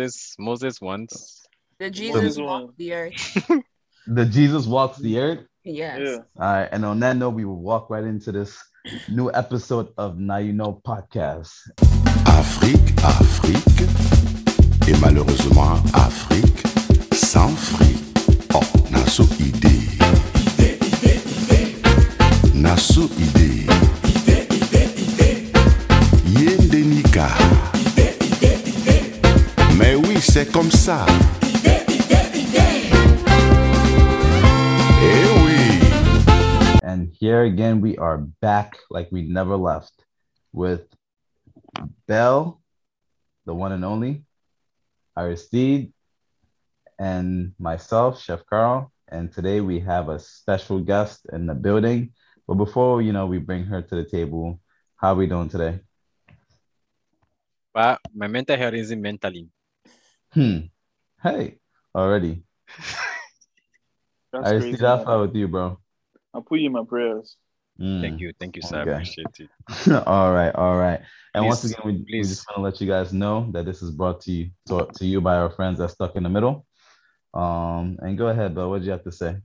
Moses, Moses once. The Jesus one. walked the earth. The Jesus walks the earth. Yes. Yeah. All right, and on that note, we will walk right into this new episode of Now You Know podcast. Afrique, Afrique, et malheureusement Afrique sans fric. Oh, naso idée. Naso idée. C'est comme ça. Eh oui. And here again, we are back like we never left with Bell, the one and only, Aristide, and myself, Chef Carl. And today we have a special guest in the building. But before you know, we bring her to the table. How are we doing today? Well, my mental health isn't mentally. Hmm. Hey, already. I Aristide, crazy. how man. far with you, bro? I'll put you in my prayers. Hmm. Thank you, thank you, sir. Okay. I appreciate it. all right, all right. And once again, we, we please. just want to let you guys know that this is brought to you to, to you by our friends at Stuck in the Middle. Um, and go ahead, Bill. What do you have to say?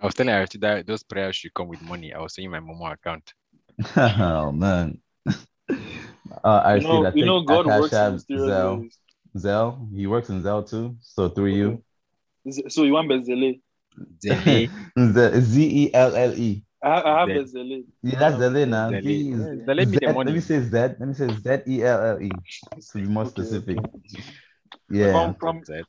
I was telling Archie that those prayers should come with money. I was saying my Momo account. oh man. Uh, I You know, I you think know God I works in mysterious ways. Zelle. He works in Zelle too. So through you, So you want Bezele? Zelle. Z E L L E. I, I have Zelle. Bezele. Yeah, that's Zelle now. Zelle. Z- Zelle me the Z- Let me say Z. Let me say Z E L L E. To be more Okay, specific. Yeah. From, from, Zelle.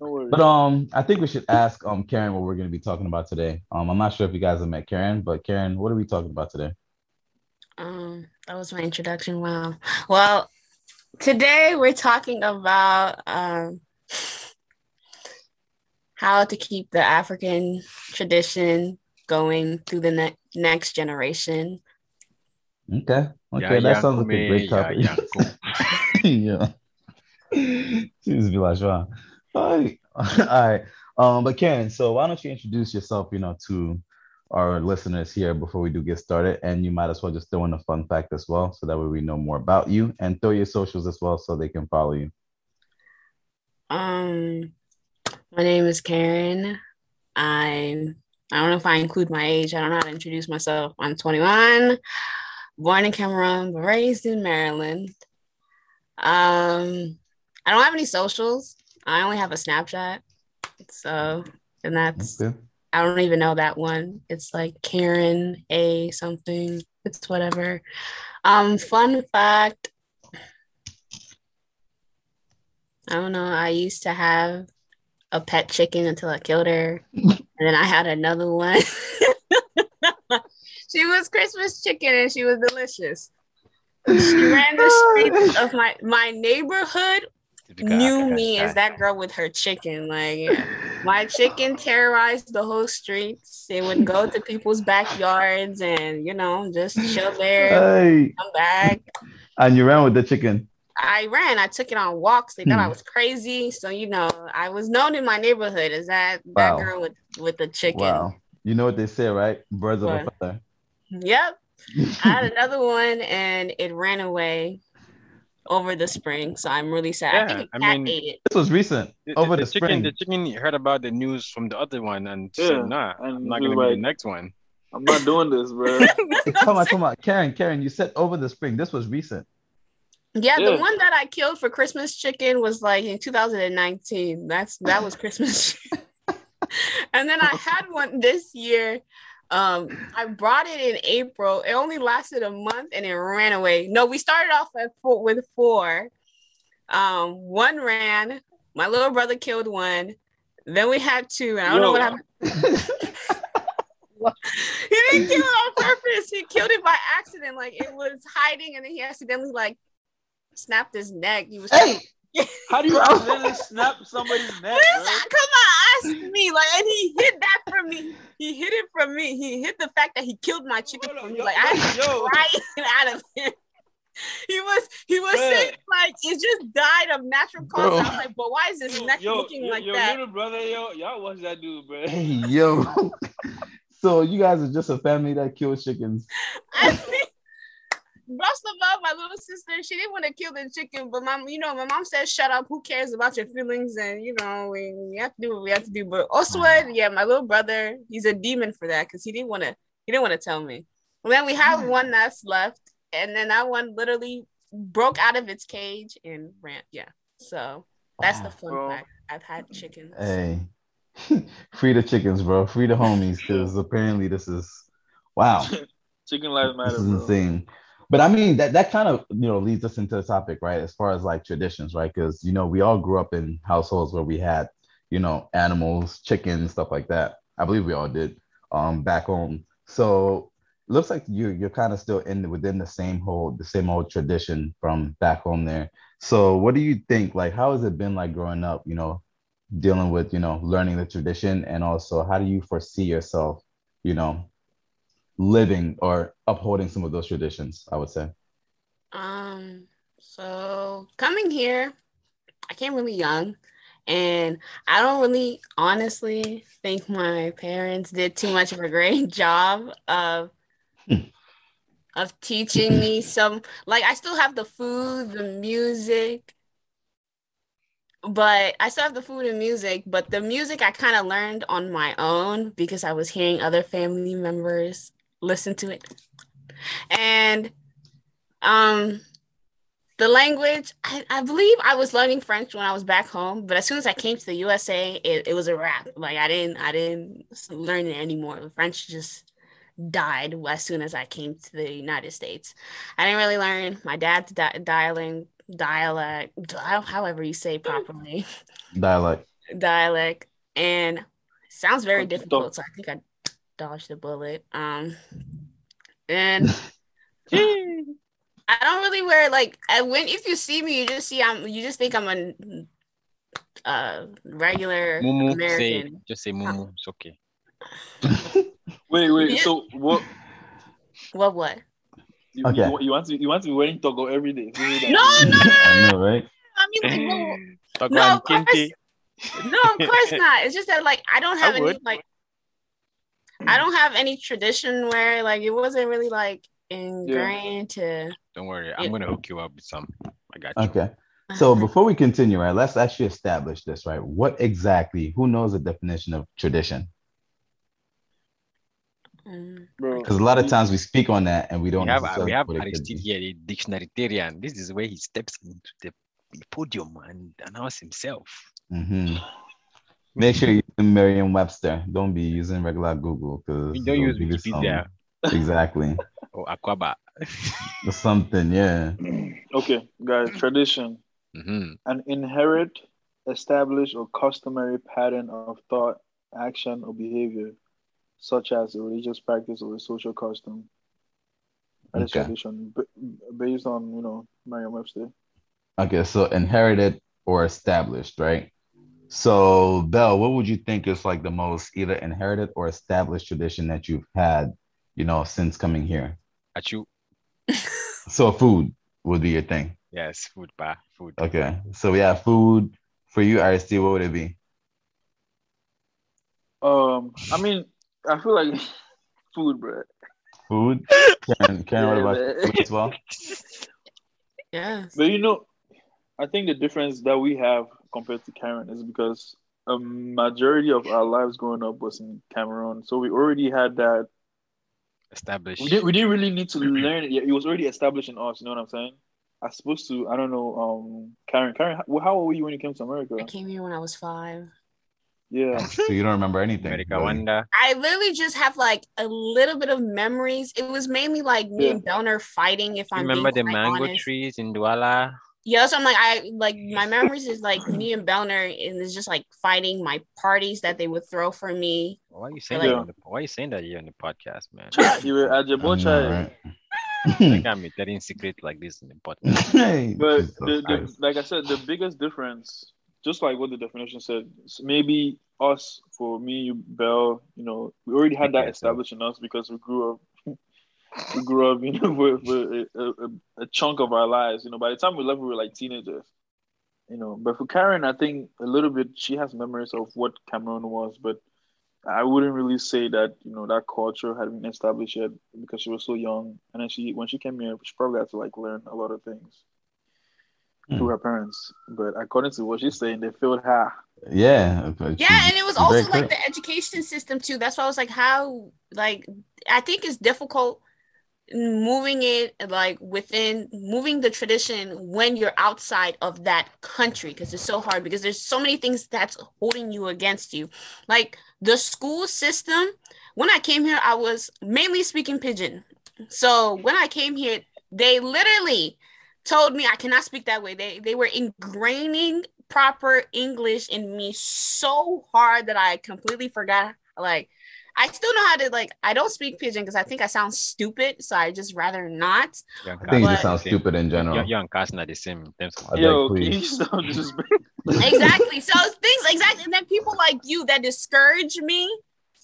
don't worry. But um, I think we should ask um Karen what we're going to be talking about today. Um, I'm not sure if you guys have met Karen, but Karen, what are we talking about today? Um, that was my introduction. Wow. Well, today we're talking about um how to keep the African tradition going through the ne- next generation. Okay, okay, Yeah, that yeah, sounds like a great topic. yeah, cool. yeah. Seems villageois. All right, all right. Um, but Karen, so why don't you introduce yourself, you know, to our listeners here before we do get started, and you might as well just throw in a fun fact as well, so that way we know more about you, and throw your socials as well, so they can follow you. Um, my name is Karen. I'm I don't know if I include my age. I don't know how to introduce myself. I'm 21, born in Cameroon, raised in Maryland. Um, I don't have any socials. I only have a Snapchat. So, and that's Okay. I don't even know that one. It's like Karen A something. It's whatever. Um, fun fact. I don't know. I used to have a pet chicken until I killed her. and then I had another one. she was Christmas chicken and she was delicious. She ran the streets of my my neighborhood Typical knew me as style. that girl with her chicken. Like yeah. my chicken terrorized the whole streets. It would go to people's backyards and you know just chill there, Hey, come back. and you ran with the chicken. I ran. I took it on walks. They thought I Hmm. was crazy. So you know, I was known in my neighborhood as that that Wow. girl with with the chicken. Wow. You know what they say, right? Birds of a What? feather. Yep. I had another one and it ran away over the spring. So I'm really sad. I Yeah, think a I cat mean- ate it. This was recent. The- Over the, the chicken, spring. the chicken heard about the news from the other one and Yeah, said, "Nah, and I'm not he gonna was be the next one." I'm not doing this, bro. Come on, come on, Karen, Karen. You said over the spring. This was recent. Yeah, the one that I killed for Christmas chicken was like in 2019. That's that was Christmas. and then I had one this year. Um, I brought it in April. It only lasted a month and it ran away. No, we started off at four, with four. Um, one ran. My little brother killed one. Then we had two. I don't know what happened. he didn't kill it on purpose. He killed it by accident. Like it was hiding, and then he accidentally like snapped his neck. He was Hey, How do you Bro. accidentally snap somebody's neck, bro? Listen, come on, ask me. Like, and he hid that from me. He hid it from me. He hid the fact that he killed my chicken Hold from me. yo, Like, I had to yo. out of him. He was he was Bruh. saying like it just died of natural causes. I was like, but why is his neck Yo, looking yo, like your that? little brother, yo, y'all watch that dude, bro. hey, yo. so you guys are just a family that kills chickens. I mean, Boss Love, my little sister, she didn't want to kill the chicken, but my, you know, my mom said, "Shut up. Who cares about your feelings?" And you know, we, we have to do what we have to do. But Oswald, yeah, my little brother, he's a demon for that because he didn't want to. He didn't want to tell me. And then we have one that's left, and then that one literally broke out of its cage and ran. Yeah, so that's the fun Well, fact. I've had chickens. Hey, free the chickens, bro. Free the homies, because apparently this is wow. Chicken lives matter, This is bro. insane. But I mean that that kind of you know leads us into the topic, right? As far as like traditions, right? Because you know we all grew up in households where we had you know animals, chickens, stuff like that. I believe we all did um back home. So looks like you you're kind of still in within the same whole the same old tradition from back home there. So what do you think? Like how has it been like growing up? You know, dealing with you know learning the tradition, and also how do you foresee yourself? You know, living or upholding some of those traditions, I would say. Um, so coming here, I came really young, and I don't really honestly think my parents did too much of a great job of Hmm. of teaching me some like I still have the food, the music, but I still have the food and music, but the music I kind of learned on my own because I was hearing other family members listen to it. And um the language, I, I believe I was learning French when I was back home, but as soon as I came to the USA, it, it was a wrap. Like I didn't I didn't learn it anymore. The French just died as soon as I came to the United States. I didn't really learn my dad's di- dialing dialect, di- however you say properly, Dialect. dialect, and sounds very difficult. So I think I dodged the bullet. Um, and I don't really wear like I when if you see me, you just see I'm you just think I'm a uh regular Mumu, say American. just say Mumu. It's okay. Wait, wait. Yeah. So what? What what? You, Okay. you, you want to you want to be wearing toghu every day? No, no, no, I know, right? I mean like no, No, of course. Kente. no, of course not. It's just that like I don't I have any would. like I don't have any tradition where like it wasn't really like ingrained to Don't worry, I'm Yeah. gonna hook you up with some. I got you. Okay. So before we continue, right, let's actually establish this, right? What exactly, who knows the definition of tradition? Mm. Because a lot of times we speak on that and we don't We have necessarily we have put it Aristide here, the dictionarytarian. This is where he steps into the podium and announce himself. Mhm. Make sure you use Merriam-Webster. Don't be using regular Google because We don't use Wikipedia Exactly. or Aquaba. Or something, yeah. Okay, guys. Tradition: hmm an inherent, established, or customary pattern of thought, action, or behavior, such as a religious practice or a social custom. That is Okay. tradition, b- based on you know Merriam-Webster. Okay, so inherited or established, right? So, Belle, what would you think is like the most either inherited or established tradition that you've had, you know, since coming here? At you, So, food would be your thing. yes, food bar, food. Okay, so we have food for you, RST. What would it be? Um, I mean, I feel like food, bro. Food. Karen, Karen what Yeah, about man. as well? Yes. But you know, I think the difference that we have compared to Karen is because a majority of our lives growing up was in Cameroon, so we already had that. Established. We didn't. We didn't really need to learn it. yet. It was already established in us. You know what I'm saying? I supposed to. I don't know. Um, Karen. Karen. How, how old were you when you came to America? I came here when I was five. Yeah. So you don't remember anything. America? Wanda. I literally just have like a little bit of memories. It was mainly like me Yeah. and Belner fighting. If I'm Remember the being quite mango honest. trees in Douala? Yeah, so I'm like I like my memories is like me and Belner and it's just like fighting my parties that they would throw for me. Why are you saying Like- that? On the, why are you saying that here on the podcast, man? you were at I know, Jebocha. right? I can't be telling secret like this in the podcast. Hey, But the, the, like I said, the biggest difference, just like what the definition said, maybe us, for me, you, Bell, you know, we already had that Okay, so- established in us because we grew up, we grew up, you know, with, with a, a, a chunk of our lives. You know, by the time we left, we were like teenagers. You know, but for Karen, I think a little bit she has memories of what Cameroon was, but I wouldn't really say that you know that culture had been established yet because she was so young, and then she when she came here, she probably had to like learn a lot of things Hmm. through her parents. But according to what she's saying, they failed her. Yeah. but Yeah, and it was also like the education system too. That's why I was like, how like I think it's difficult moving it like within moving the tradition when you're outside of that country because it's so hard because there's so many things that's holding you against you. Like the school system, when I came here, I was mainly speaking pidgin. So when I came here, they literally told me I cannot speak that way. They they were ingraining proper English in me so hard that I completely forgot. Like, I still know how to like. I don't speak pidgin because I think I sound stupid, so I just rather not. You I think you just sound stupid in general. You, you and Carson are the same in terms of I beg, Yo, can you stop disrespect? Exactly. So things exactly, and then people like you that discourage me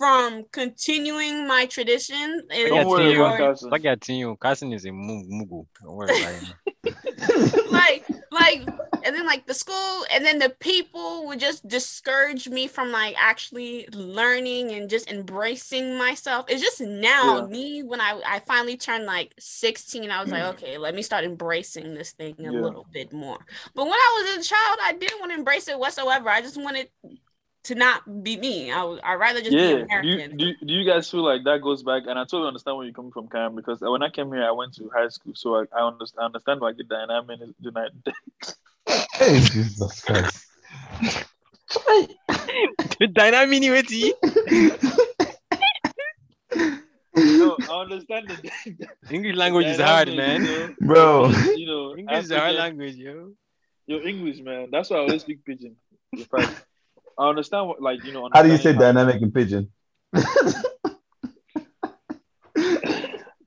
from continuing my tradition. is- Don't worry Continue. about Carson. Like I tell you, Carson is a mu- mugu. Don't worry about him. like like and then like the school and then the people would just discourage me from like actually learning and just embracing myself it's just now Yeah. me when i i finally turned like 16 i was like mm. okay let me start embracing this thing a Yeah. little bit more but when i was a child i didn't want to embrace it whatsoever i just wanted to not be me i would i'd rather just be Yeah. Do american do, you- do you guys feel like that goes back? And I totally understand where you're coming from, Karen, because when I came here, I went to high school, so I, I understand, I understand like the dynamic. is dy- Hey, Jesus Christ. the dynamic with you. no, I understand the English language is hard, dynamic, man. You know, Bro. you know, English is a hard language, yo. Your English, man. That's why I always speak pidgin. In fact, I understand what, like, you know. How do you say dynamic in pidgin?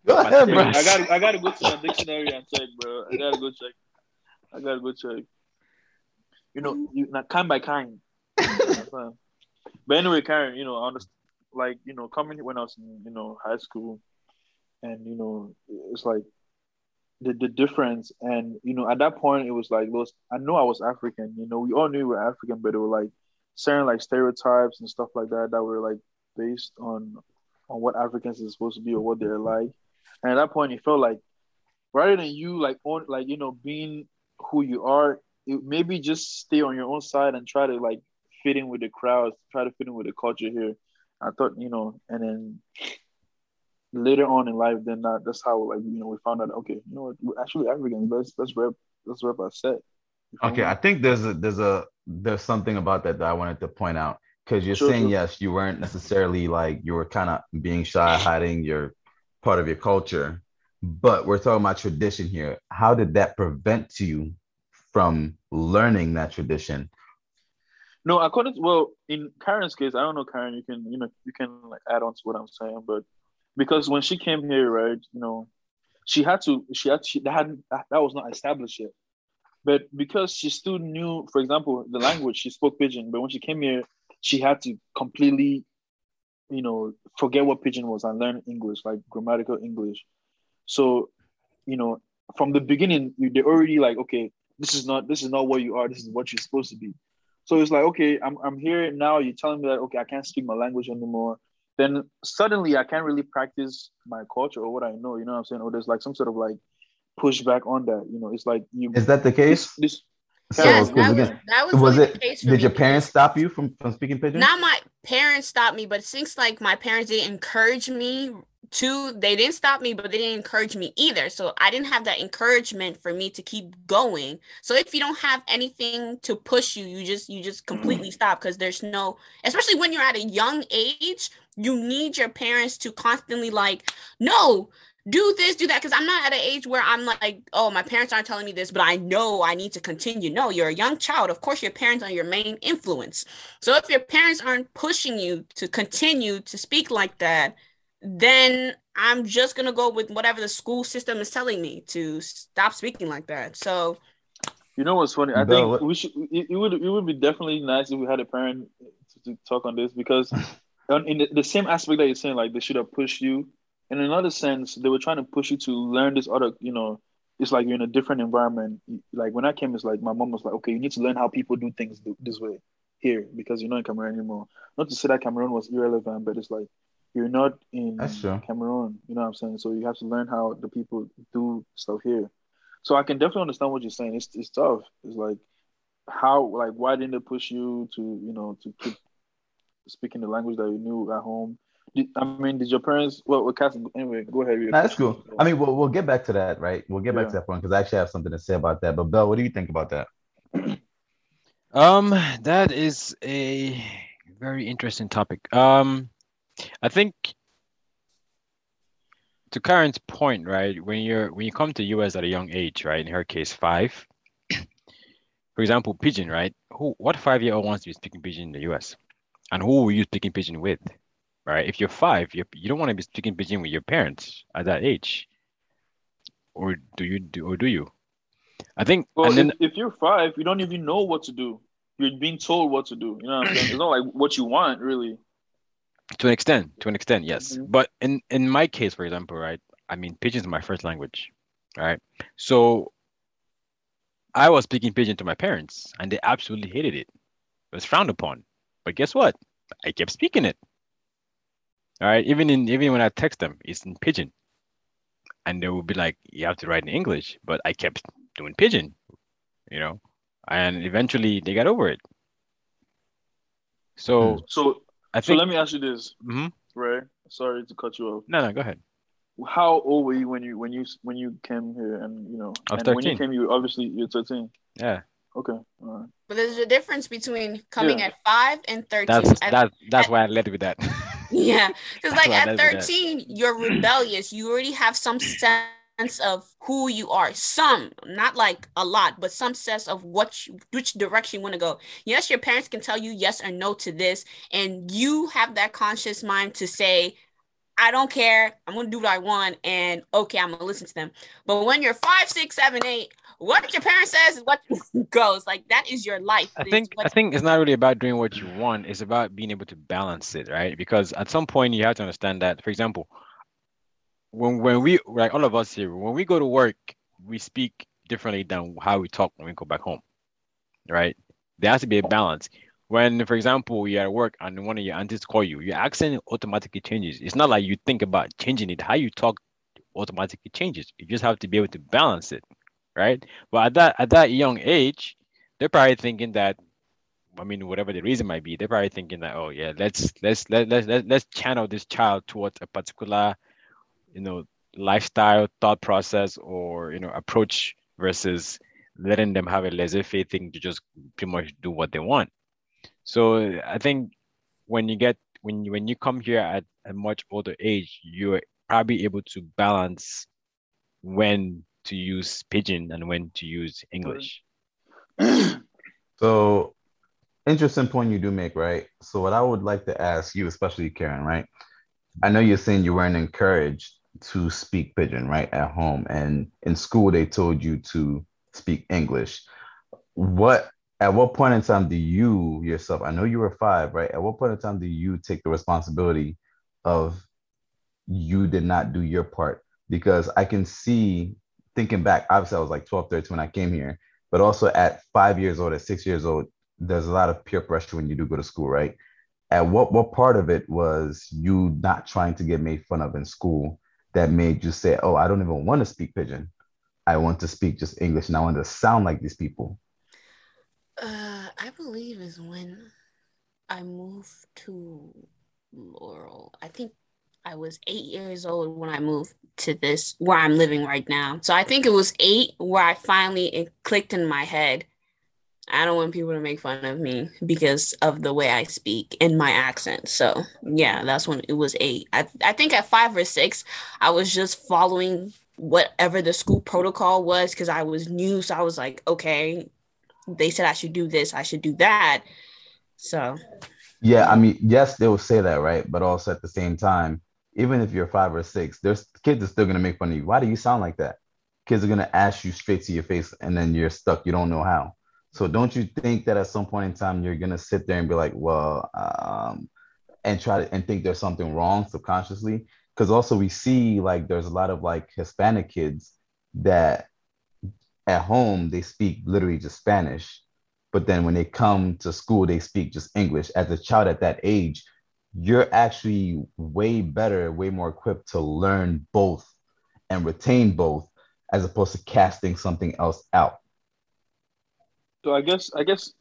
Go ahead, bro. I got I gotta go to my dictionary and check, bro. I gotta go check. I gotta go check. You know, you not kind by kind. but anyway, Karen, you know, I understand like, you know, coming when I was in, you know, high school and you know, it's like the, the difference and you know, at that point it was like those I know I was African, you know, we all knew we were African, but it was like certain like stereotypes and stuff like that that were like based on on what Africans is supposed to be or what they're like. And at that point, it felt like rather than you like on like you know being who you are, it, maybe just stay on your own side and try to like fit in with the crowd, try to fit in with the culture here. I thought you know, and then later on in life, then that, that's how like you know we found out okay, you know what, we're actually Africans. Let's let's rep let's rep our set. Okay. I think there's a there's a there's something about that that I wanted to point out because you're Sure, saying sure. yes, you weren't necessarily like you were kind of being shy, hiding your part of your culture, but we're talking about tradition here. How did that prevent you from learning that tradition? No, according to well, in Karen's case, I don't know Karen. You can you know you can like add on to what I'm saying, but because when she came here, right, you know, she had to she had she that hadn't that, that was not established yet, but because she still knew, for example, the language she spoke pidgin, but when she came here, she had to completely, you know, forget what pidgin was and learn English, like grammatical English. So, you know, from the beginning, you- they already like, okay, this is not this is not what you are. This is what you're supposed to be. So it's like, okay, I'm I'm here now. You're telling me that okay, I can't speak my language anymore. Then suddenly I can't really practice my culture or what I know. You know what I'm saying? Or there's like some sort of like pushback on that. You know, it's like you. Is that the case? This, this So, yes, 'cause that was again, that was, was really it? the case for Did me your parents because- stop you from from speaking pidgin? not my parents stopped me, but since like my parents didn't encourage me to, they didn't stop me, but they didn't encourage me either. So I didn't have that encouragement for me to keep going. So if you don't have anything to push you, you just you just completely stop because there's no, especially when you're at a young age, you need your parents to constantly like, no, do this, do that. Because I'm not at an age where I'm like, oh, my parents aren't telling me this, but I know I need to continue. No, you're a young child. Of course, your parents are your main influence. So if your parents aren't pushing you to continue to speak like that, then I'm just gonna go with whatever the school system is telling me to stop speaking like that. So You know what's funny? I Bro, think what- we should. It, it would. It would be definitely nice if we had a parent to, to talk on this because, on- in the, the same aspect that you're saying, like they should have pushed you. In another sense, they were trying to push you to learn this other. You know, it's like you're in a different environment. Like when I came, it's like my mom was like, "Okay, you need to learn how people do things this way here because you're not in Cameroon anymore. Not to say that Cameroon was irrelevant, but it's like you're not in. Cameroon. You know what I'm saying? So you have to learn how the people do stuff here. So I can definitely understand what you're saying. It's it's tough. It's like how like why didn't they push you to you know to keep speaking the language that you knew at home? Did, I mean, did your parents? Well, well, Cassie, anyway, go ahead. Nah, that's cool. I mean, we'll, we'll get back to that, right? We'll get back Yeah. to that point because I actually have something to say about that. But Bell, what do you think about that? Um, that is a very interesting topic. Um, I think to Karen's point, right? When you're when you come to US at a young age, right? In her case, five. For example, pidgin, right? Who what five year old wants to be speaking pidgin in the US? And who were you speaking pidgin with? Right? If you're five, you you don't want to be speaking pidgin with your parents at that age. Or do you do or do you? I think Well, and then if, you're five, you don't even know what to do. You're being told what to do. You know what I'm saying? It's not like what you want, really. To an extent, to an extent, yes. Mhm. But in in my case, for example, right? I mean, pidgin is my first language, right? So I was speaking pidgin to my parents, and they absolutely hated it. It was frowned upon. But guess what? I kept speaking it. All right, even in even when I text them, it's in pidgin, and they would be like, "You have to write in English," but I kept doing pidgin, you know, and eventually they got over it. So So, I so let me ask you this, Mhm. right? Sorry to cut you off. No, no, go ahead. How old were you when you when you when you came here? And you know, I was and when you came, you obviously you're 13. Yeah. Okay, all right. But there's a difference between coming Yeah. at five and 13. That's At- that that's why I led with that. Yeah, because like at what I did with that. 13, you're rebellious. You already have some sense of who you are. Some, not like a lot, but some sense of what you, which direction you want to go. Yes, your parents can tell you yes or no to this, and you have that conscious mind to say, I don't care. I'm gonna do what I want, and okay, I'm gonna listen to them. But when you're five, six, seven, eight, what your parents says is what goes. Like that is your life. I think I think it's not really about doing what you want. It's about being able to balance it, right? Because at some point you have to understand that, for example, when when we like all of us here, when we go to work, we speak differently than how we talk when we go back home, right? There has to be a balance. When, for example, you're at work and one of your aunties call you, your accent automatically changes. It's not like you think about changing it. How you talk automatically changes. You just have to be able to balance it, right? But at that at that young age, they're probably thinking that I mean, whatever the reason might be, they're probably thinking that, oh yeah, let's let's let let's let, let's channel this child towards a particular, you know, lifestyle, thought process, or you know, approach versus letting them have a laissez-faire thing to just pretty much do what they want. So I think when you get when you when you come here at a much older age, you're probably able to balance when to use pidgin and when to use English. So, interesting point you do make, right? So, what I would like to ask you, especially Karen, right? I know you're saying you weren't encouraged to speak pidgin, right, at home, and in school they told you to speak English. What at what point in time do you yourself? I know you were five, right? At what point in time do you take the responsibility of you did not do your part? Because I can see thinking back, obviously I was like 12, 13 when I came here but also at five years old, at six years old, there's a lot of peer pressure when you do go to school, right? At what what part of it was you not trying to get made fun of in school that made you say, "Oh, I don't even want to speak pidgin. I want to speak just English, and I want to sound like these people." Uh, I believe is when I moved to Laurel. I think I was eight years old when I moved to this where I'm living right now. So I think it was eight where I finally it clicked in my head. I don't want people to make fun of me because of the way I speak and my accent. So yeah, that's when it was eight. I I think at five or six, I was just following whatever the school protocol was because I was new. So I was like, okay, they said I should do this, I should do that. So Yeah, I mean, yes, they will say that, right? But also at the same time, even if you're five or six, there's kids are still gonna make fun of you. Why do you sound like that? Kids are gonna ask you straight to your face, and then you're stuck. You don't know how. So don't you think that at some point in time you're gonna sit there and be like, well, um, and try to and think there's something wrong subconsciously? Because also we see like there's a lot of like Hispanic kids that at home they speak literally just Spanish, but then when they come to school, they speak just English. As a child at that age, you're actually way better, way more equipped to learn both and retain both, as opposed to casting something else out. So I guess I guess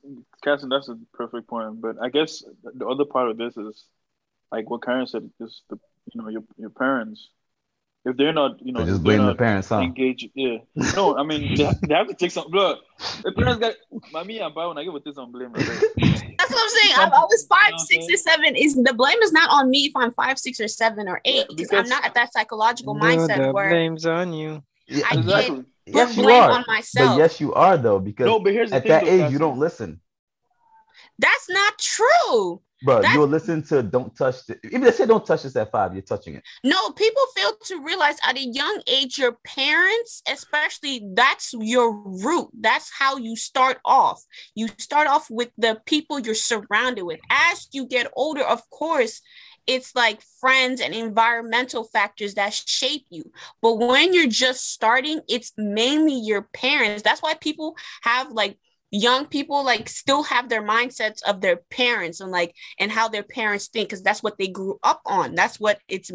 Cassie, that's a perfect point. But I guess the other part of this is like what Karen said is the you know your your parents if they're not you know So just they're blame the not parents, huh? engaged yeah no I mean they, they have to take some blood the parents got mommy and Bow when I give with this on blame right? That's what I'm saying. I'm always five, six, or seven. Is the blame is not on me if I'm five, six, or seven, or eight. Yeah, because I'm not at that psychological No, mindset the where blame's on you. Yeah, I exactly put yes, you blame are. on myself. But yes, you are though, because no but here's the at thing that though, age, you don't listen. That's not true. Bro, you'll listen to "Don't Touch." The, even if they say "Don't touch this" at five, you're touching it. No, people fail to realize at a young age, your parents, especially, that's your root. That's how you start off. You start off with the people you're surrounded with. As you get older, of course, it's like friends and environmental factors that shape you. But when you're just starting, it's mainly your parents. That's why people have like young people like still have their mindsets of their parents and like and how their parents think because that's what they grew up on that's what it's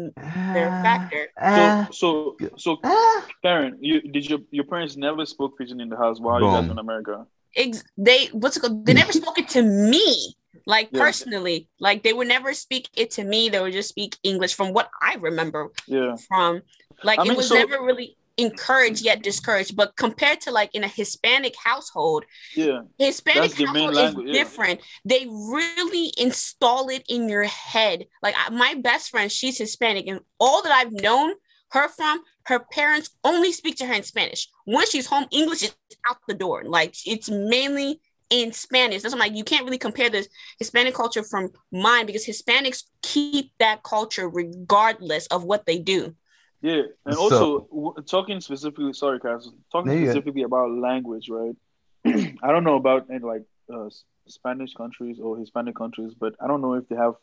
their factor Ah, so so so ah. Karen you did your your parents never spoke pidgin in the house while you guys were in America ex- they what's it called? They never spoke it to me, like Yeah. personally. Like they would never speak it to me. They would just speak English from what I remember yeah from. Like I it mean, was so- never really encouraged yet discouraged. But compared to like in a Hispanic household, yeah Hispanic household is yeah. different. They really install it in your head. Like I, my best friend, she's Hispanic, and all that I've known her from, her parents only speak to her in Spanish. Once she's home, English is out the door. Like it's mainly in Spanish. That's why I'm like you can't really compare this Hispanic culture from mine because Hispanics keep that culture regardless of what they do. Yeah, and So- also w- talking specifically, sorry, guys, talking specifically about language, right? I don't know about in like uh, Spanish countries or Hispanic countries, but I don't know if they have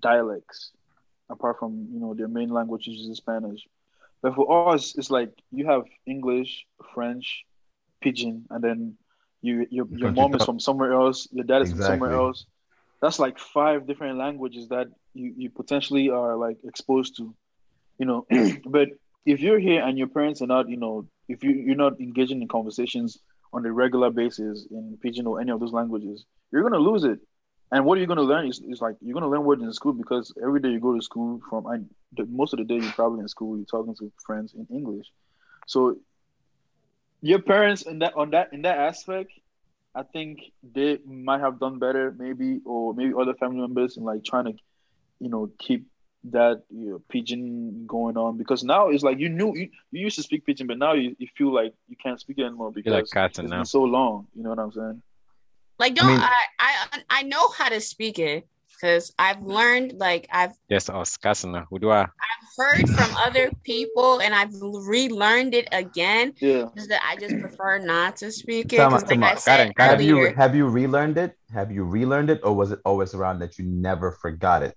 dialects apart from you know their main language, which is Spanish. But for us, it's like you have English, French, Pidgin, and then you your your mom is from somewhere else, your dad is from somewhere else. That's like five different languages that you, you potentially are like exposed to you know but if you're here and your parents are not you know if you, you're not engaging in conversations on a regular basis in pidgin or any of those languages you're going to lose it. And what are you going to learn is, is like you're going to learn words in school because every day you go to school from I, the, most of the day you're probably in school you're talking to friends in english. So your parents in that on that in that aspect i think they might have done better maybe or maybe other family members in like trying to you know keep that you know, pidgin going on because now it's like you knew you, you used to speak pidgin but now you, you feel like you can't speak it anymore You're like because Carson it's now. been so long you know what i'm saying Like don't mean- I I, I know how to speak it because I've learned like I've Yes, us, Carson now. Who do I? I've heard from other people and I've relearned it again. yeah Just that I just prefer not to speak it. Time 'cause like time I said Karen, Have you earlier, have you relearned it? Have you relearned it, or was it always around that you never forgot it?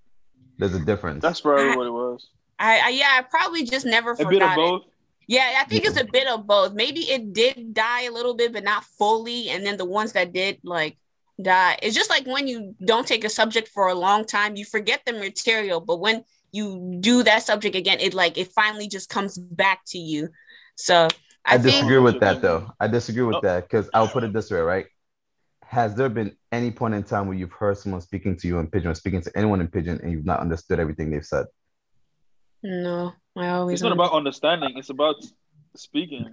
There's a difference. that's probably what it was I, I yeah, I probably just never a forgot bit of it. both Yeah, I think it's a bit of both. Maybe it did die a little bit, but not fully. And then the ones that did like die, it's just like when you don't take a subject for a long time, you forget the material, but when you do that subject again, it like it finally just comes back to you. So I, I think disagree with that though. I disagree with Oh. that because I'll put it this way, right? Has there been any point in time where you've heard someone speaking to you in pidgin or speaking to anyone in pidgin and you've not understood everything they've said? no, I always it's not about understanding it's about speaking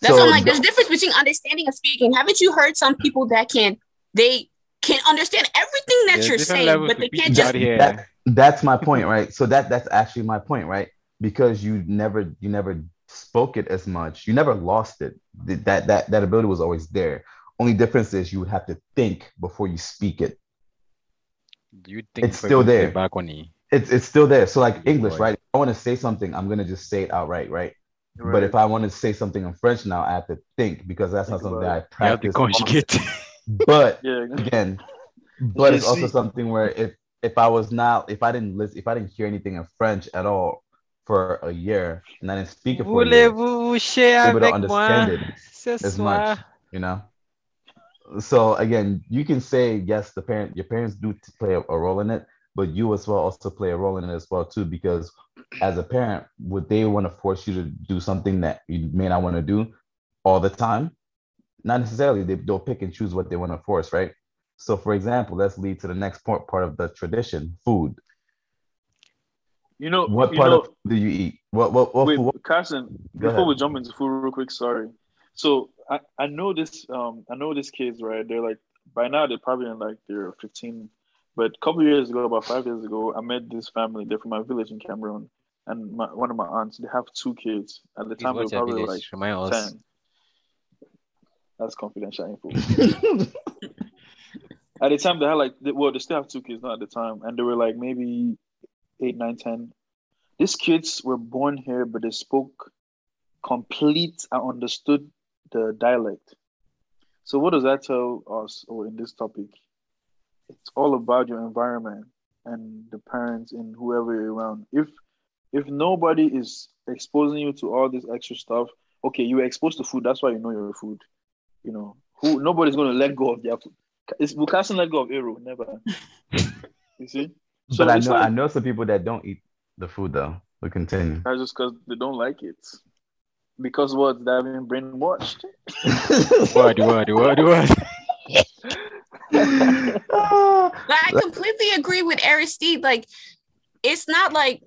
That's So what I'm like. There's a difference between understanding and speaking. Haven't you heard some people that can they can understand everything that There's you're saying, but they can't just out. That, that's my point, right? So that that's actually my point, right? Because you never you never spoke it as much. You never lost it. That that that ability was always there. Only difference is you would have to think before you speak it. You think It's still you put it there. Back on you. It's it's still there. So like English, right? If I want to say something, I'm gonna just say it outright, right? But if I want to say something in French now, I have to think because that's not Think something about that I You have to practice. conjugate. But yeah again, but it's Je also something where if if I was not if I didn't listen if I didn't hear anything in French at all for a year and I didn't speak it for a year, Voulez-vous coucher able to avec moi understand it as soir? much, you know. So again, you can say yes, the parent, your parents do play a, a role in it, but you as well also play a role in it as well too. Because as a parent, would they want to force you to do something that you may not want to do all the time? Not necessarily. They, they'll pick and choose what they want to force, right? So, for example, let's lead to the next part part of the tradition: food. You know What you part know, of do you eat? What what what, Wait, what Carson, before we jump into food real quick, sorry. So I, I know this um I know these kids, right? They're like by now they're probably in like they're 15. But a couple years ago, about five years ago, I met this family. They're from my village in Cameroon. And my, one of my aunts, they have two kids. At the Please, time, they were probably like village? Remind us. 10. That's confidential info. at the time, they had like, they- well, they still have two kids, not at the time. And they were like maybe eight, nine, ten. These kids were born here, but they spoke complete I understood the dialect. So what does that tell us or in this topic? It's all about your environment and the parents and whoever you're around. If if nobody is exposing you to all this extra stuff, okay, you were exposed to food, that's why you know your food. You know, who nobody's gonna let go of their food. It's we can't let go of eru, never. you see? So but I it's know I know some people that don't eat the food though. We continue. That's just because they don't like it. Because what? They've been brainwashed. Word, word, word, word. But I completely agree with Aristide. Like, it's not like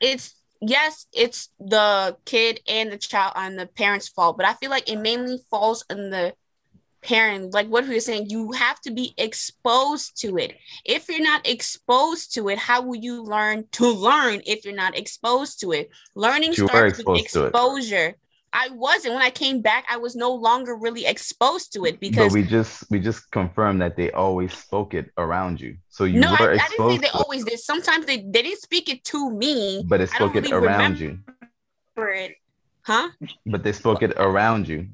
it's yes, it's the kid and the child and the parents' fault, but I feel like it mainly falls in the parent. Like what we were saying, you have to be exposed to it. If you're not exposed to it, how will you learn to learn if you're not exposed to it? Learning You starts with exposure. I wasn't when I came back. I was no longer really exposed to it but because we just we just confirmed that they always spoke it around you. So you no, I, were I didn't say exposed they always did. Sometimes they, they didn't speak it to me. but they I don't spoke it really around you. it. Huh? But they spoke it around you.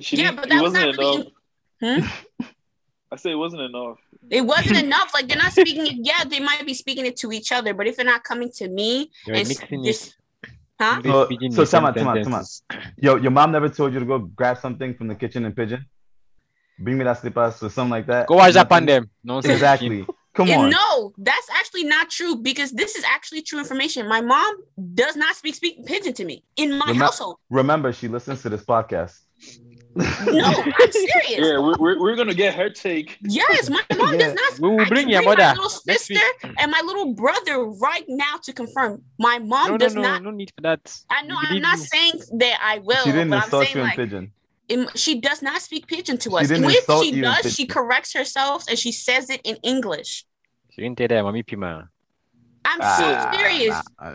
She Yeah, didn't- but it that was wasn't really. enough. Hmm? I say it wasn't enough. It wasn't enough. Like they're not speaking it. Yeah, they might be speaking it to each other, but if they're not coming to me, You're and mixing this, it. huh? So- speaking so the same Tama, Tama, Tama. sentences. Yo, your mom never told you to go grab something from the kitchen and Pidgin? Bring me that slippers or something like that. Go watch that Nothing? pandem. Nonsense. Exactly. Come on. no, that's actually not true because this is actually true information. My mom does not speak speak pidgin to me in my Remem- household. Remember, she listens to this podcast. No, I'm serious. Yeah, we're, we're, we're gonna get her take. Yes, my mom Yeah. does not. We will I can bring your my mother little sister and my little brother right now to confirm. My mom No, no, does no, not. no need for that. I know I'm not you. saying that I will, she didn't but I'm insult saying you in like Pidgin. im- she does not speak pidgin to She us. didn't And if she you does, she corrects herself and she says it in English. She didn't tell that, mommy Pima. I'm Ah, so serious. nah.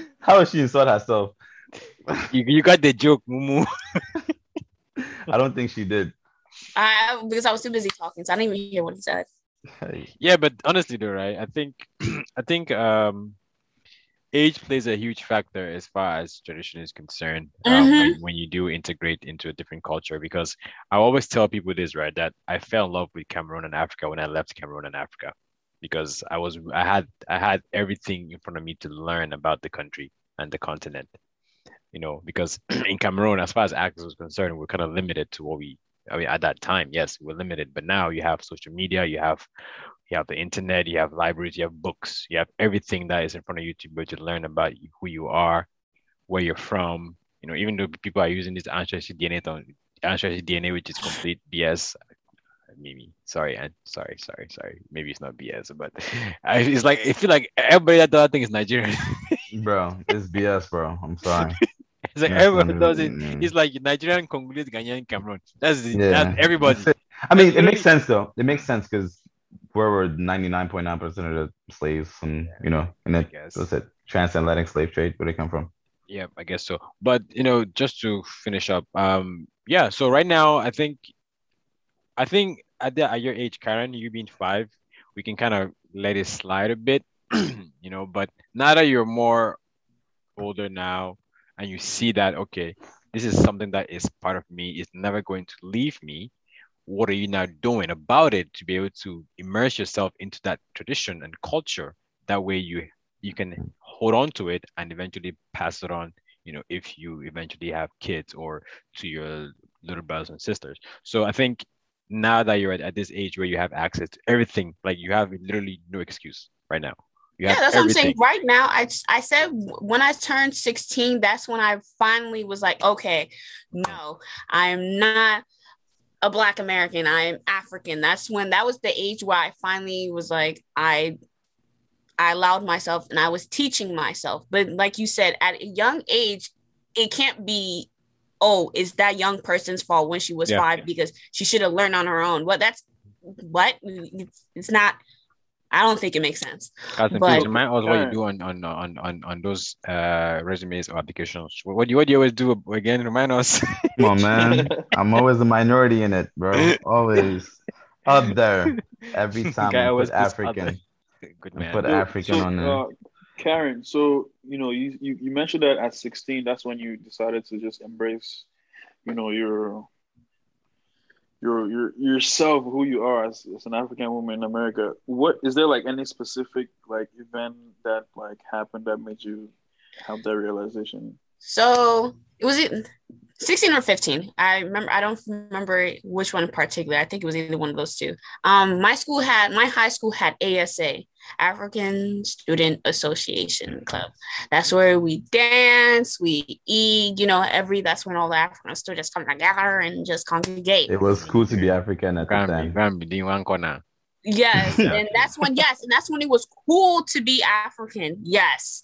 How is she insult herself? You, you got the joke, Mumu. I don't think she did. I because I was too busy talking, so I didn't even hear what he said. Yeah, but honestly though, right? I think I think um age plays a huge factor as far as tradition is concerned um, when, when you do integrate into a different culture because I always tell people this, right? That I fell in love with Cameroon and Africa when I left Cameroon and Africa because I was I had I had everything in front of me to learn about the country and the continent. You know, because in Cameroon, as far as access was concerned, we're kind of limited to what we I mean at that time, yes, we're limited, but now you have social media, you have you have the internet, you have libraries, you have books, you have everything that is in front of you to be able to learn about who you are, where you're from. You know, even though people are using this ancestry DNA, ancestry DNA, which is complete BS. Maybe sorry, and sorry, sorry, sorry. Maybe it's not BS, but I, it's like I feel like everybody that does that thing is Nigerian. Bro, it's BS, bro. I'm sorry. it's like That's everyone not does it. even- It's like Nigerian, Congolese, Ghanaian, Cameroon. That's, the, Yeah. that's everybody. I mean, it makes sense though. It makes sense because where we're 99.9% of the slaves and you know, and I it guess. was it transatlantic slave trade where they come from. Yeah, I guess so. But you know, just to finish up, um, yeah. So right now, I think, I think at the, at your age, Karen, you being five, we can kind of let it slide a bit, you know. But now that you're more older now, and you see that okay, this is something that is part of me, it's never going to leave me. What are you now doing about it to be able to immerse yourself into that tradition and culture? That way, you you can hold on to it and eventually pass it on you know if you eventually have kids or to your little brothers and sisters. So I think now that you're at, at this age where you have access to everything, like you have literally no excuse right now. Yeah, that's what I'm saying. Right now, I I said when I turned 16, that's when I finally was like, okay, no, I am not a black American. I am African. That's when that was the age where I finally was like, I I allowed myself and I was teaching myself. But like you said, at a young age, it can't be, oh, it's that young person's fault when she was Yeah. five because she should have learned on her own. Well, that's what it's not. I don't think it makes sense. Carlton, But- please remind us what you do on on on on, on those uh, resumes or applications. What, what do you what do you always do again? Remind us. Come on, man. I'm always a minority in it, bro. Always up there. Every time Guy I always put African. other. Good man. Put So- African so, on there. uh, Karen, so you know, you, you you mentioned that at 16, that's when you decided to just embrace, you know, your your your yourself, who you are as, as an African woman in America. What is there like any specific like event that like happened that made you have that realization? So it was it 16 or 15. I remember I don't remember which one in particular. I think it was either one of those two. Um my school had my high school had ASA, African Student Association Club. That's where we dance, we eat, you know, every that's when all the African students come together and just congregate. It was cool to be African at the Grammy, time. Grammy, doing one corner. Yes, and that's when yes, and that's when it was cool to be African. Yes.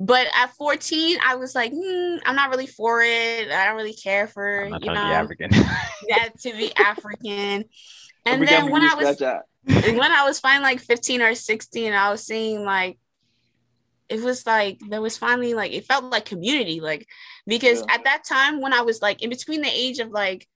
But at 14, I was like, hmm, I'm not really for it. I don't really care for, I'm not you trying to be know, African. that to be African. And then when I was and when I was finally like 15 or 16, I was seeing like it was like there was finally like it felt like community, like because Yeah. at that time when I was like in between the age of like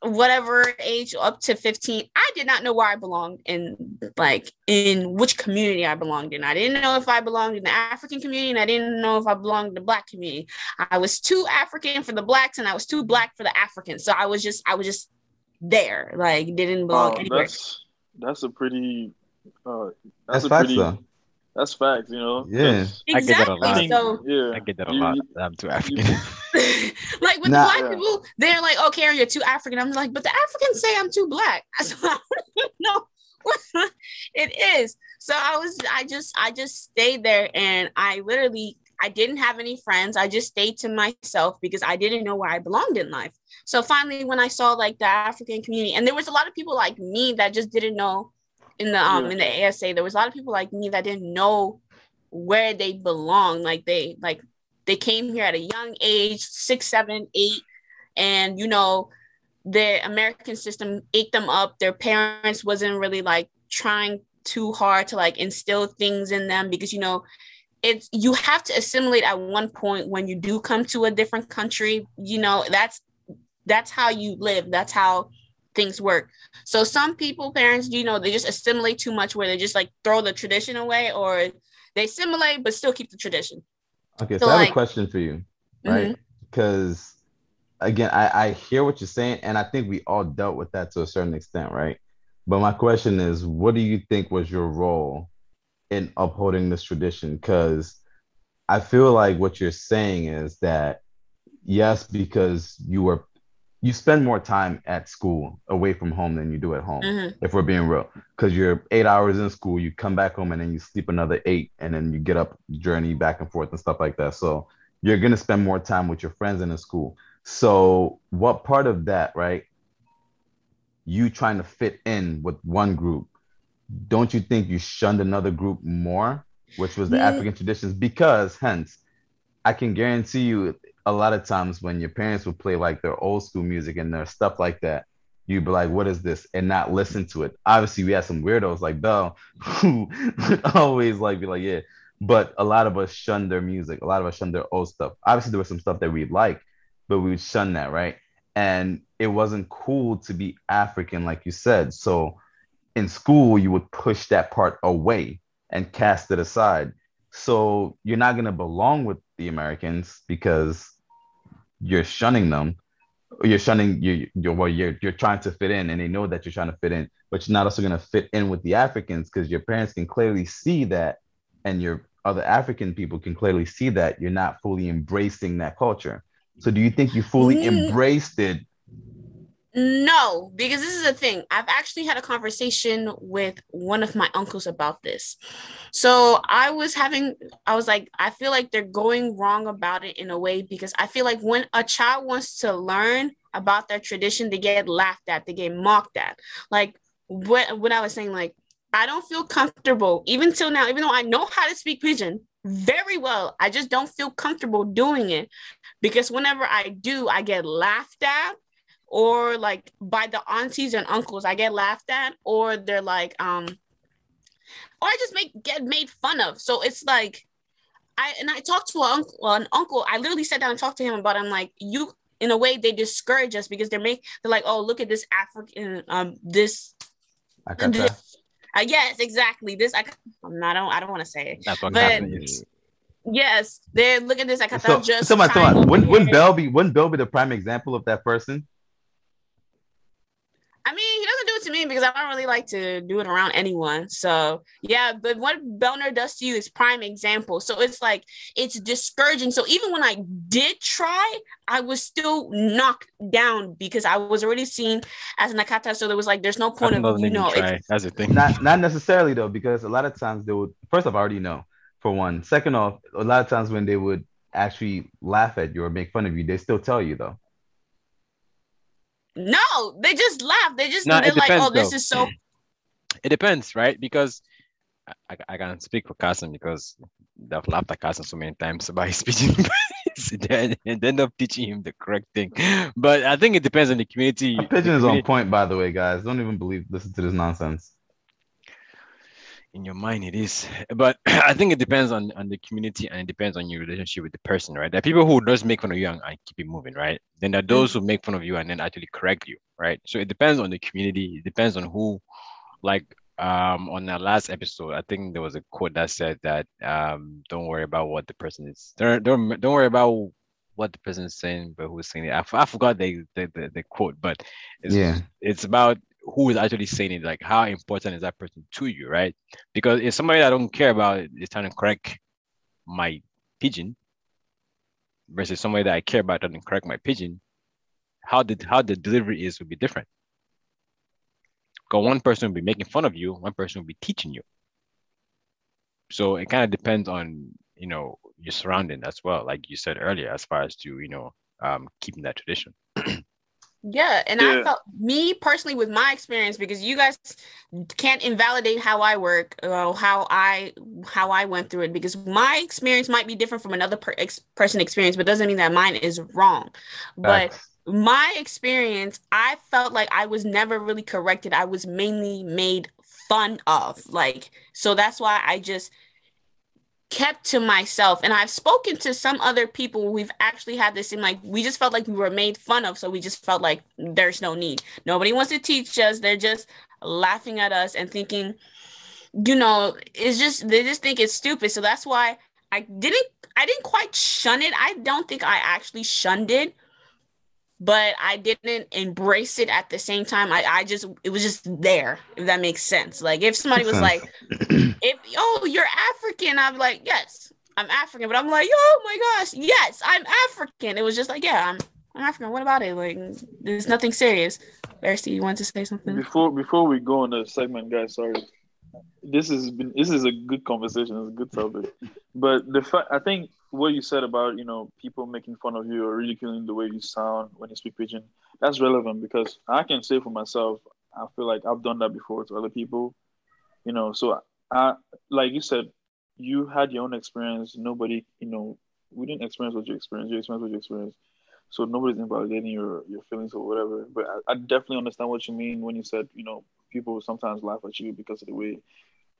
whatever age up to 15 i did not know where i belonged in like in which community i belonged in. I didn't know if i belonged in the african community and i didn't know if i belonged in the black community. I was too african for the blacks and i was too black for the africans. So i was just i was just there like didn't belong Wow, anywhere that's that's a pretty uh That's that's a facts, pretty though. that's facts, you know. Yeah. 'cause I get that a exactly lot. So yeah. I get that a You- lot. I'm too African. like with Nah. black Yeah. people, they're like, "Oh, you're too African." I'm like, "But the Africans say I'm too black." So I don't know what it is. So I was, I just, I just stayed there, and I literally, I didn't have any friends. I just stayed to myself because I didn't know where I belonged in life. So finally, when I saw like the African community, and there was a lot of people like me that just didn't know in the um Yeah. in the ASA, there was a lot of people like me that didn't know where they belong. Like they like they came here at a young age, six, seven, eight, and you know, the American system ate them up. Their parents wasn't really like trying too hard to like instill things in them because you know it's you have to assimilate at one point when you do come to a different country you know that's that's how you live that's how things work so some people parents you know they just assimilate too much where they just like throw the tradition away or they assimilate but still keep the tradition Okay, So, so I have like- a question for you, right? Mm-hmm. Because again, I, I hear what you're saying, and I think we all dealt with that to a certain extent, right? But my question is, what do you think was your role in upholding this tradition? Because I feel like what you're saying is that yes, because you were you spend more time at school away from home than you do at home Mhm. if we're being real because you're eight hours in school you come back home and then you sleep another eight and then you get up journey back and forth and stuff like that so you're going to spend more time with your friends in the school so what part of that right you trying to fit in with one group don't you think you shunned another group more which was the Yeah. african traditions because hence i can guarantee you a lot of times when your parents would play like their old school music and their stuff like that you'd be like, what is this? And not listen to it. Obviously, we had some weirdos like Bell who would always like be like, yeah. But a lot of us shunned their music. A lot of us shunned their old stuff. Obviously, there was some stuff that we'd like, but we would shun that, right? And it wasn't cool to be African, like you said. So in school, you would push that part away and cast it aside. So you're not gonna belong with the Americans because you're shunning them you're shunning you you're well you're you're trying to fit in and they know that you're trying to fit in but you're not also going to fit in with the africans because your parents can clearly see that and your other african people can clearly see that you're not fully embracing that culture so do you think you fully Mm. embraced it No, because this is the thing. I've actually had a conversation with one of my uncles about this. So I was having, I was like, I feel like they're going wrong about it in a way because I feel like when a child wants to learn about their tradition, they get laughed at, they get mocked at. Like what, what I was saying, like, I don't feel comfortable, even till now, even though I know how to speak pidgin very well, I just don't feel comfortable doing it because whenever I do, I get laughed at or like by the aunties and uncles I get laughed at, or they're like, um, or I just make get made fun of. So it's like, I and I talked to an uncle, an uncle. I literally sat down and talked to him about. It. I'm like, you in a way they discourage us because they're make they're like, oh look at this African um this. Akata. Uh, yes, exactly. This I, I'm not. I don't. I don't want to say it. That's what But- Yes, they're look at this. I So, just so, my, so my, over wouldn't, wouldn't. Bell be wouldn't Bell be the prime example of that person? I mean, he doesn't do it to me because I don't really like to do it around anyone. So yeah, but what Belner does to you is prime example. So it's like it's discouraging. So even when I did try, I was still knocked down because I was already seen as an Akata. So there was like, there's no point That of you know. try. It's, That's thing. Not not necessarily though, because a lot of times they would first off I already know for one. Second off, a lot of times when they would actually laugh at you or make fun of you, they still tell you though. No, they just laugh. They just No, they're it like, depends, oh, this is so. Mm. it depends, right? Because I, I, I can speak for Carson because they've laughed at Carson so many times about his speaking and they end up teaching him the correct thing. But I think it depends on the community. My pidgin is on point, by the way, guys. Don't even believe listen to this nonsense. In your mind it is. But i think it depends on on the community and it depends on your relationship with the person right? There are people who just make fun of you and, and keep it moving right? Then there are those who make fun of you and then actually correct you right? So it depends on the community. It depends on who like um on the last episode i think there was a quote that said that um don't worry about what the person is don't don't, don't worry about what the person is saying but who's saying it. I forgot the, the the the quote but it's Yeah. it's about who is actually saying it like how important is that person to you right because if somebody I don't care about is trying to correct my pidgin versus somebody that I care about doesn't correct my pidgin, how the how the delivery is will be different. Because one person will be making fun of you, one person will be teaching you. So it kind of depends on you know your surrounding as well, like you said earlier, as far as to you know um keeping that tradition. Yeah, and I felt me personally with my experience because you guys can't invalidate how I work or how I how I went through it because my experience might be different from another per- ex- person experience, but doesn't mean that mine is wrong. But my experience, I felt like I was never really corrected. I was mainly made fun of. Like, so that's why I just kept to myself. And I've spoken to some other people we've actually had this in like we just felt like we were made fun of. So we just felt like there's no need. Nobody wants to teach us. They're just laughing at us and thinking, you know, it's just they just think it's stupid. So that's why I didn't I didn't quite shun it. I don't think I actually shunned it but I didn't embrace it at the same time. I, I just it was just there, if that makes sense. Like if somebody was like, if oh you're African, I'm like, yes, I'm African. But I'm like, oh my gosh, yes, I'm African. It was just like, yeah, I'm I'm African. What about it? Like there's nothing serious. Darcy, you want to say something? Before before we go on the segment, guys, sorry. This has been this is a good conversation. It's a good topic, but the fact I think what you said about you know people making fun of you or ridiculing the way you sound when you speak pidgin that's relevant because I can say for myself I feel like I've done that before to other people, you know. So I like you said, you had your own experience. Nobody, you know, we didn't experience what you experienced. You experienced what you experienced. So nobody's invalidating your your feelings or whatever. But I, I definitely understand what you mean when you said, you know, people sometimes laugh at you because of the way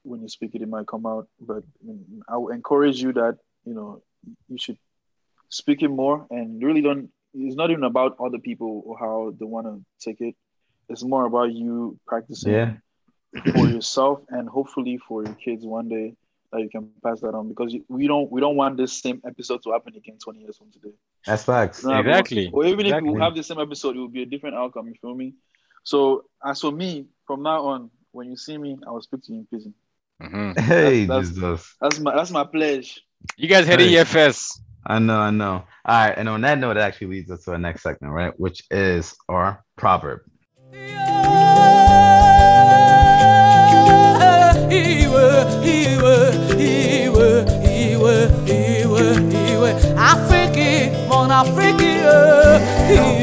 when you speak it, it might come out. But I would encourage you that, you know, you should speak it more and really don't it's not even about other people or how they want to take it. It's more about you practicing Yeah. for yourself and hopefully for your kids one day that you can pass that on because we don't we don't want this same episode to happen again 20 years from today. That's facts. You know what I mean? Exactly. Or even if Exactly. we have the same episode, it will be a different outcome. You feel me? So as for me, from now on, when you see me, I will speak to you in prison. Mhm. Hey, That's- Jesus. That's my that's my pledge. You guys heard it Hey. here first. I know, I know. All right, and on that note, it actually leads us to our next segment, right? Which is our proverb. Afrique, mon Afrique, Afrique, Afrique,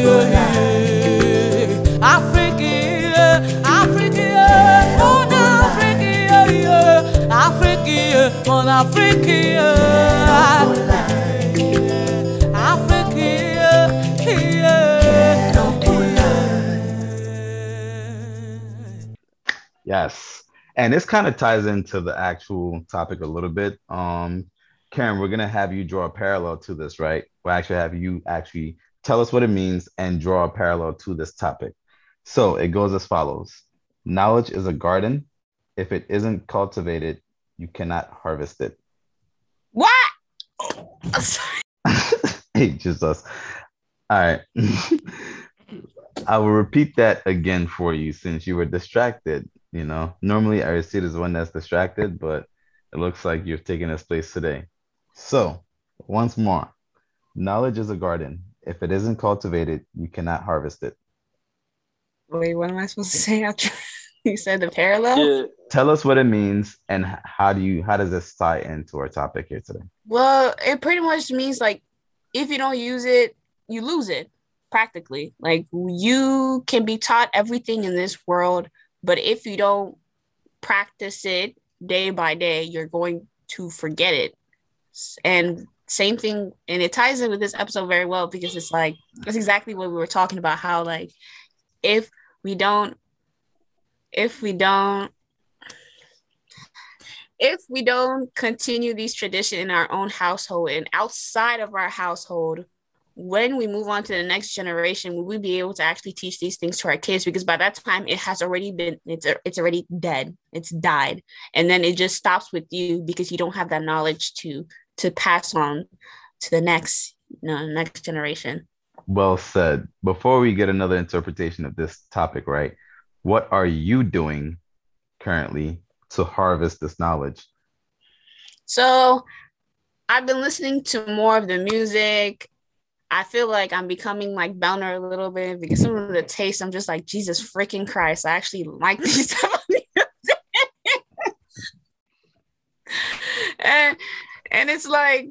Yes. And this kind of ties into the actual topic a little bit. Um, Karen, we're gonna have you draw a parallel to this, right? We'll actually have you actually tell us what it means and draw a parallel to this topic. So it goes as follows: Knowledge is a garden. If it isn't cultivated, you cannot harvest it. What? Oh, hey, Jesus. All right. I will repeat that again for you since you were distracted. You know, normally Aristide is the one that's distracted, but it looks like you've taken his place today. So, once more, knowledge is a garden. If it isn't cultivated, you cannot harvest it. Wait, what am I supposed to say after you said the parallel? Yeah, Tell us what it means and how do you how does this tie into our topic here today? Well, it pretty much means like if you don't use it, you lose it practically. Like you can be taught everything in this world, but if you don't practice it day by day, you're going to forget it. And same thing, and it ties in with this episode very well because it's like that's exactly what we were talking about. How like if we don't, if we don't if we don't continue these traditions in our own household and outside of our household, when we move on to the next generation, will we be able to actually teach these things to our kids? Because by that time, it has already been it's it's already dead, it's died, and then it just stops with you because you don't have that knowledge to to pass on to the next you know next generation. Well said. Before we get another interpretation of this topic, right? What are you doing currently to harvest this knowledge? So I've been listening to more of the music. I feel like I'm becoming like Belner a little bit because some of the taste, I'm just like, Jesus freaking Christ. I actually like these type of and and it's like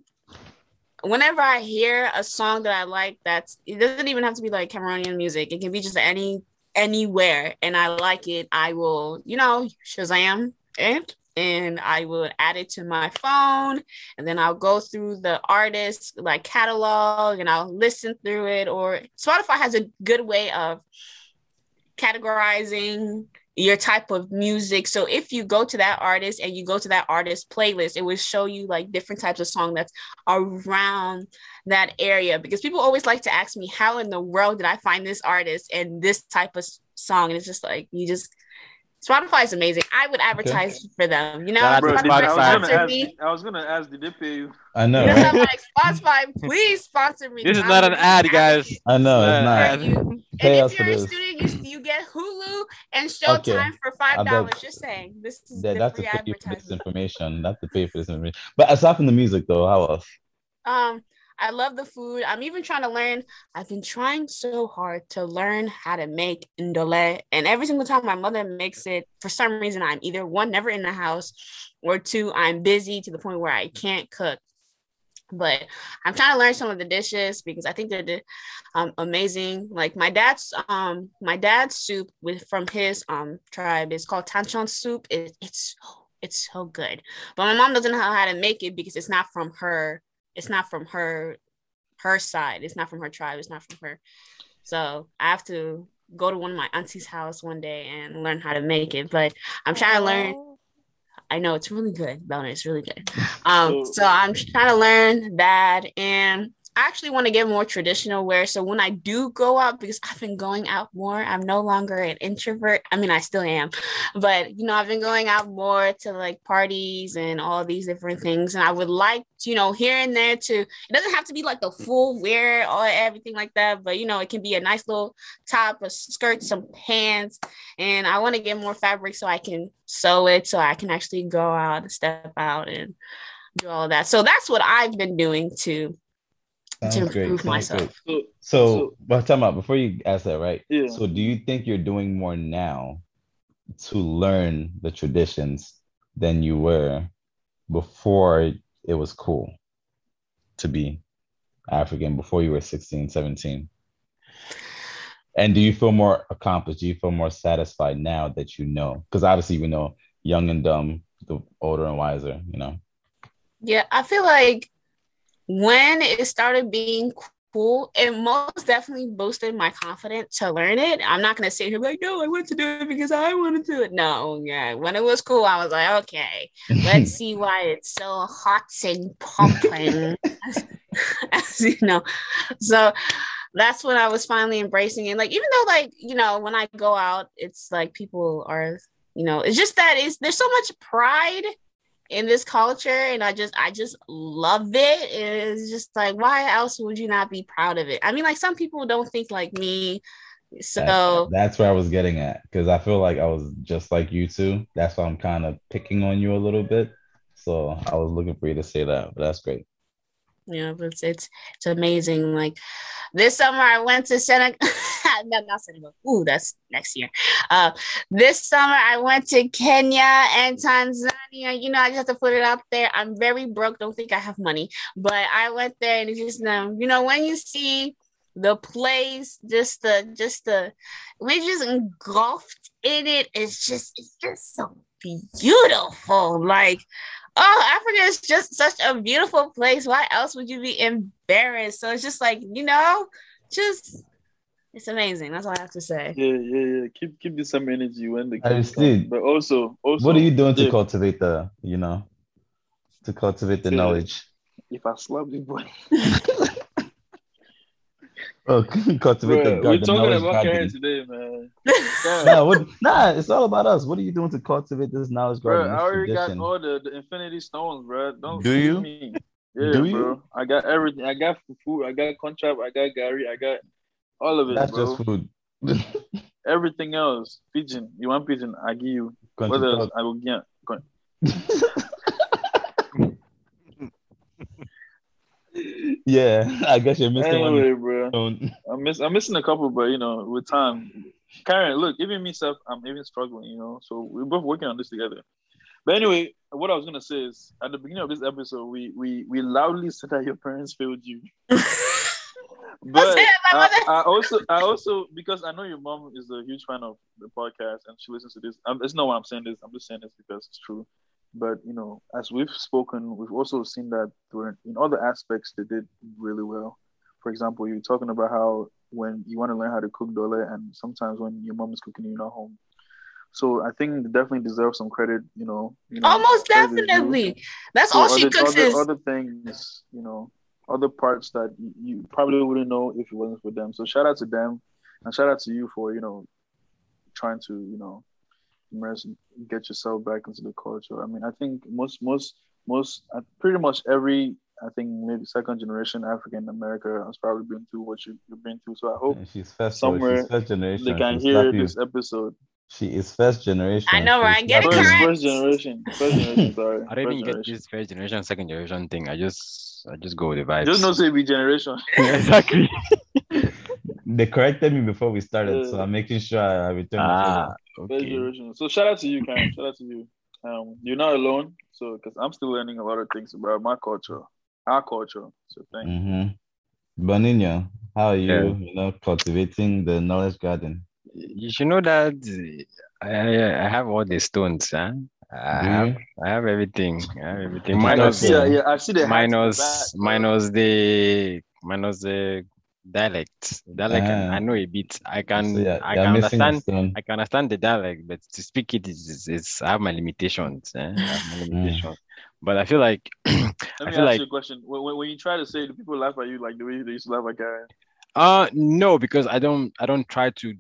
whenever I hear a song that I like, that's it doesn't even have to be like Cameroonian music. It can be just any anywhere, and I like it. I will, you know, Shazam it, and I will add it to my phone, and then I'll go through the artist like catalog, and I'll listen through it. Or Spotify has a good way of categorizing your type of music. So if you go to that artist and you go to that artist playlist, it will show you like different types of song that's around that area. Because people always like to ask me, how in the world did I find this artist and this type of song? And it's just like you just Spotify is amazing. I would advertise for them. You know, Shout out to bro, I was Spotify. gonna sponsor ask. me. I was gonna ask. Did they pay you? I know, You right? I'm like Spotify, please sponsor me. This is not an ad, guys. I know it's not. For you. Pay and if you're a this. student, you, you get Hulu and Showtime Okay. for five dollars. bet Just saying, this is That, the that's to free pay for this information. That's to pay for this information. But aside from the music, though, how else? Um, I love the food. I'm even trying to learn. I've been trying so hard to learn how to make ndole, and every single time my mother makes it, for some reason, I'm either one never in the house, or two, I'm busy to the point where I can't cook. But I'm trying to learn some of the dishes because I think they're um, amazing. Like my dad's um my dad's soup with from his um tribe is called tanchon soup. It, it's it's so good, but my mom doesn't know how to make it because it's not from her it's not from her her side. It's not from her tribe. It's not from her. So i have to go to one of my auntie's house one day and learn how to make it. But i'm trying to learn. I know it's really good Belner, it's really good. Um So- so i'm trying to learn that and I actually want to get more traditional wear. So when I do go out, because I've been going out more, I'm no longer an introvert. I mean, I still am, but you know, I've been going out more to like parties and all these different things. And I would like, to, you know, here and there to, it doesn't have to be like the full wear or everything like that, but you know, it can be a nice little top, a skirt, some pants. And I want to get more fabric so I can sew it so I can actually go out and step out and do all that. So that's what I've been doing to Sounds to improve Sounds myself. So, So, So- but time out before you ask that, right? yeah. So, do you think you're doing more now to learn the traditions than you were before it was cool to be African, before you were 16, 17? And do you feel more accomplished? Do you feel more satisfied now that you know? Because obviously, we know young and dumb, the older and wiser, you know? Yeah, I feel like when it started being cool, it most definitely boosted my confidence to learn it. I'm not gonna sit here like, no, I want to do it because I want to do it. No, yeah. When it was cool, I was like, okay, let's see why it's so hot and pumping. As you know. So that's when I was finally embracing it. Like, even though, like, you know, when I go out, it's like people are, you know, it's just that is there's so much pride in this culture and i just i just love it it's just like why else would you not be proud of it i mean like some people don't think like me so That- that's where I was getting at because I feel like I was just like you too. That's why I'm kind of picking on you a little bit. So I was looking for you to say that, but that's great. Yeah it's it's, it's amazing like this summer i went to senegal no, not senegal. Ooh that's next year. Uh this summer i went to kenya and tanzania. You know i just have to put it out there. I'm very broke. Don't think i have money. But i went there and it's just um, you know when you see the place just the just the we just engulfed in it. It's just it's just so beautiful. Like oh africa is just such a beautiful place why else would you be embarrassed so it's just like you know just it's amazing that's all i have to say Yeah, yeah, yeah. Keep keep the same energy when the kids come. But also, also, what are you doing to cultivate the, you know, to cultivate the Yeah. knowledge? If I slap the boy, Oh, cultivate the, Bruh, gar- we're talking knowledge about garden. Karen today, man. Nah, what, nah, it's all about us. What are you doing to cultivate this knowledge Bro, garden? I this already tradition? got all the, the infinity stones, bro. Don't Do you? Me. Yeah, Do you? bro. I got everything. I got food. I got contract. I got Gary. I got all of it, That's bro. just food. Everything else, pidgin. You want pidgin? I give you. Country What else? I will get. Yeah, I guess you're missing Anyway, bro. one. I'm miss. I'm missing a couple, but you know, with time, Karen, look, even me, self, I'm even struggling. You know, so we're both working on this together. But anyway, what I was gonna say is, at the beginning of this episode, we we we loudly said that your parents failed you. But said my I, mother- I also, I also, because I know your mom is a huge fan of the podcast and she listens to this. Um, it's not why I'm saying this. I'm just saying this because it's true. But you know, as we've spoken, we've also seen that in other aspects they did really well. For example, you're talking about how when you want to learn how to cook ndole, and sometimes when your mom is cooking, you're not home. So I think they definitely deserve some credit. You know, you know almost credit is due definitely that's for all she other, cooks other, is other things, you know, other parts that you, you probably wouldn't know if it wasn't for them. So shout out to them, and shout out to you for you know trying to you know immerse, get yourself back into the culture. I mean, I think most most most uh, pretty much every I think maybe second generation African America has probably been through what you, you've been through. So I hope And she's first, somewhere she's first generation. they can She'll hear slap you. this episode. She is first generation. I know, She'll right? Get slap it. First, correct. first generation, first generation. Sorry, I don't first even get this first generation, second generation thing. I just I just go with the vibes. Just no say be generation. Yeah, exactly. They corrected me before we started, so I'm making sure I return. ah, First okay. generation. So shout out to you, Karen. Shout out to you. Um, you're not alone. So because I'm still learning a lot of things about my culture, our culture. So thank you. Mm-hmm. Bonino, how are you? Yeah. You know, cultivating the knowledge garden. You should know that I I I have all the stones, huh? I Do have? I have everything. I have everything. Minus- yeah, yeah, I see the hat in the minus back, bro. minus the minus the dialect. Dialect Ah. I know a bit. I can So, yeah, I can understand. I can understand the dialect, but to speak it is is, is I have my limitations. Eh? I have my limitations. But I feel like Let I me ask like you a question. When, when, when you try to say, do people laugh at you like the way they used to laugh at Karen? uh no, because I don't I don't try to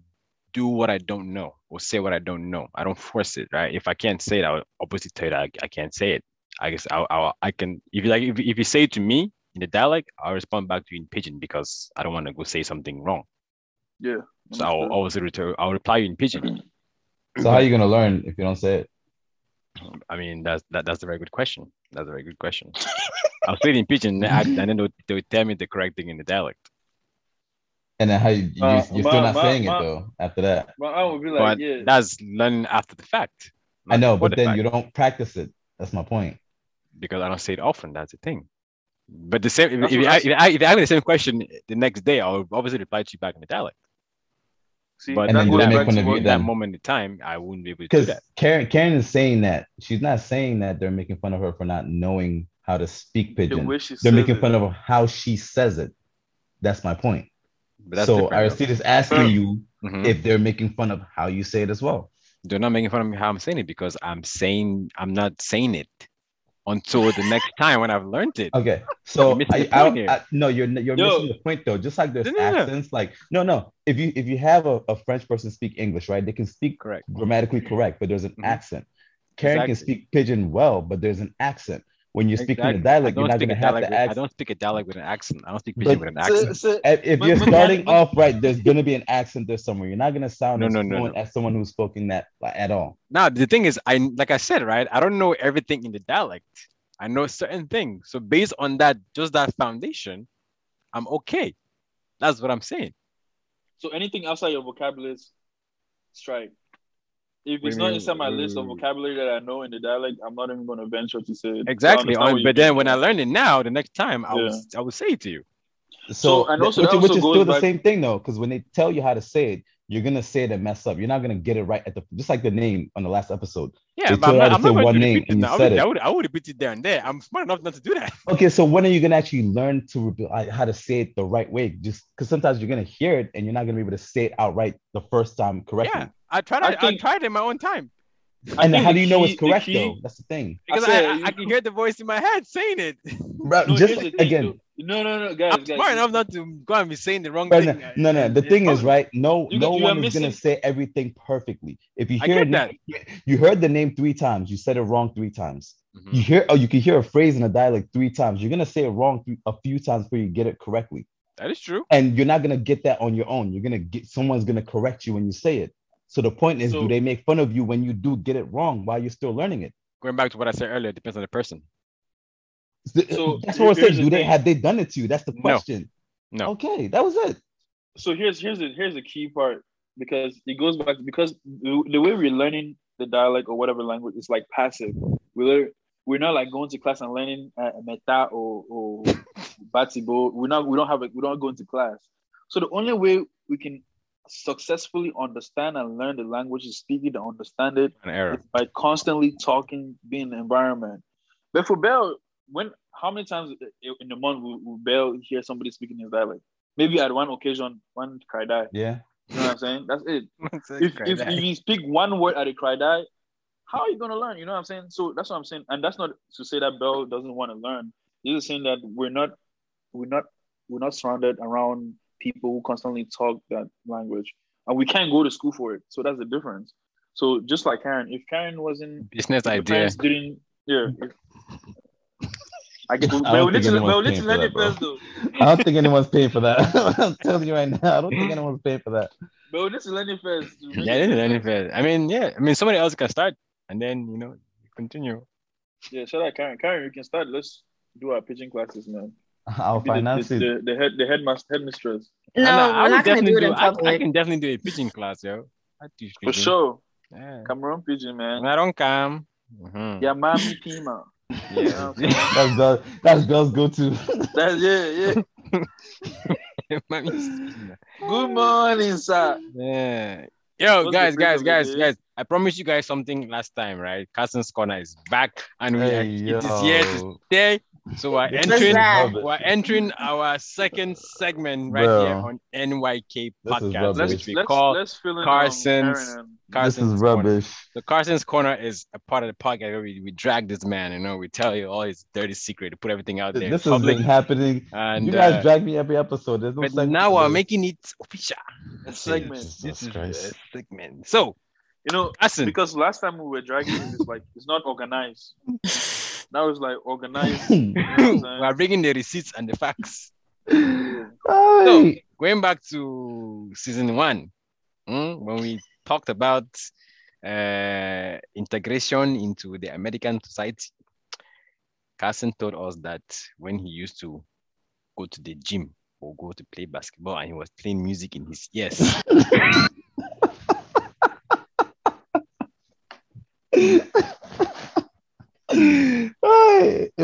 do what I don't know or say what I don't know. I don't force it, right? If I can't say it, I'll obviously tell you that I, I can't say it. I guess I'll, I'll I can if you like if, if you say it to me in the dialect, I'll respond back to you in pidgin because I don't want to go say something wrong. Yeah. So I'll always return I'll reply you in pidgin. So how are you gonna learn if you don't say it? I mean that's that, that's a very good question. That's a very good question. I'll say it in pidgin, and and then they'll, they'll tell me the correct thing in the dialect. And then how you, you Uh, you're still not my- saying my- it though after that. But I would be like, but yeah. that's learning after the fact. I know, but the then fact, you don't practice it. That's my point. because I don't say it often. That's the thing. But the same, if, That's if, you, what- if, you a- if you ask me the same question the next day, I'll obviously reply to you back in the dialect. See, But And that then goes they back fun of you that moment in time, I wouldn't be able to do Because that. Karen Karen is saying that she's not saying that they're making fun of her for not knowing how to speak the pidgin. way she They're making it. fun of how she says it. That's my point. But that's so different. Aristide is asking you Mhm. if they're making fun of how you say it as well. They're not making fun of me how I'm saying it because I'm saying I'm not saying it until the next time when I've learned it. Okay, so I, I. I- no, you're you're Yo. missing the point though. Just like there's No, accents, like no, no. If you if you have a, a French person speak English, right, they can speak Correct. grammatically correct, but there's an Mhm. accent. Karen can speak pidgin well, but there's an accent. When you're speaking a dialect, you're don't speak gonna a have dialect the with- I don't speak a dialect with an accent. I don't speak pidgin with an accent. so- If, if But- you're but starting that- off right, there's gonna be an accent there somewhere. You're not gonna sound No, as no, no, fluent as someone who's spoken that like, at all. Now the thing is, I like I said, right? I don't know everything in the dialect. I know certain things. So based on that, just that foundation, I'm okay. That's what I'm saying. So anything outside your vocabulary is strike. If it's not mean? inside my list of Mm. vocabulary that I know in the dialect, I'm not even going to venture to say it. Exactly. understand On- but then mean, when I learn it now, the next time I will Yeah. I will say it to you. So, So, and also- which, that which also is still the back- same thing though, because when they tell you how to say it, you're gonna say it and mess up. You're not gonna get it right at the just like the name on the last episode. Yeah, but I'm not, how I'm to not going one to name repeat it and you now. I said would, it. I would I would repeat it there and there. I'm smart enough not to do that. Okay, so when are you gonna actually learn to like, how to say it the right way? Just because sometimes you're gonna hear it and you're not gonna be able to say it outright the first time correctly. Yeah, I tried. I I, I think- tried in my own time and how do you know it's correct key- though? That's the thing. because said, I, I, I can hear the voice in my head saying it. Bro, No, just here's again, though. No, no, no, guys, I'm guys. smart enough not to go and be saying the wrong But thing. no, no, no. The thing and- is, right? No, You- no you one is gonna say everything perfectly. If you I hear get that. you heard the name three times, you said it wrong three times. Mhm. You hear, oh, you can hear a phrase in a dialect three times. You're gonna say it wrong th- a few times before you get it correctly, That is true. and you're not gonna get that on your own. You're gonna get someone's gonna correct you when you say it. So the point is, So- do they make fun of you when you do get it wrong while you're still learning it? Going back to what I said earlier, it depends on the person. Th- So, that's what I here's said. the Do they thing. have they done it to you? That's the question. No. Okay, that was it. so here's here's the here's the key part because it goes back because the, the way we're learning the dialect or whatever language is like passive. We're we're not like going to class and learning uh, meta or or batibo. We're not we don't have a, we don't go into class. So the only way we can successfully understand and learn the language is speaking to understand it An error. by constantly talking, being in the environment. But for Bell, when how many times in a month will, will Bell hear somebody speaking his dialect? Maybe at one occasion, one cry die. Yeah. You know what I'm saying? That's it. If, if, if you speak one word at a cry die, how are you gonna learn? You know what I'm saying? So that's what I'm saying. And that's not to say that Bell doesn't want to learn. It's just saying that we're not we're not we're not surrounded around people who constantly talk that language. And we can't go to school for it. So that's the difference. So just like Karen, if Karen wasn't Business if her idea. parents didn't yeah. If, I get I don't we need think to anyone's we need to paying for that, first though. I don't think anyone's paying for that. I'm telling you right now. I don't think anyone's paying for that. But we need to learn it first. to Yeah, it it is make any sense. fair. I mean, yeah. I mean, somebody else can start, and then you know, continue. Yeah, shout out Karen. Karen, you can start. Let's do our pidgin classes, man. I'll Be the, finance the, it. the, the head the headmaster headmistress. No, And, I we're would not gonna do it in I- I, can definitely do a pidgin class, yo. I teach For sure. Yeah. Cameroon pidgin, man. I don't come. Mhm. Yeah, mommy Pima. Yeah. That's Bell, that's Bell's go-to. That's yeah, yeah. Good morning, sir. yeah. Yo, What's guys, guys, guys, guys. I promised you guys something last time, right? Carson's Corner is back and we are, it is here to stay. So we're entering we're entering our second segment right Bro. here on NYK This is podcast, rubbish. which Let's we let's call let's fill in Carson's- Um, This Carson's is Corner. rubbish. So Carson's Corner is a part of the podcast where we, we drag this man, you know, we tell you all his dirty secret to put everything out there. This in has been happening. and you guys uh, drag me every episode. There's no but segment now we're making it official. a segment. Jesus This is Christ. a segment. So You know, Carson, because last time we were dragging it's like it's not organized. Now it's like organized. we're bringing the receipts and the facts. Hey. Going back to season one, mm, when we talked about uh, integration into the American society, Carson told us that when he used to go to the gym or go to play basketball and he was playing music in his ears.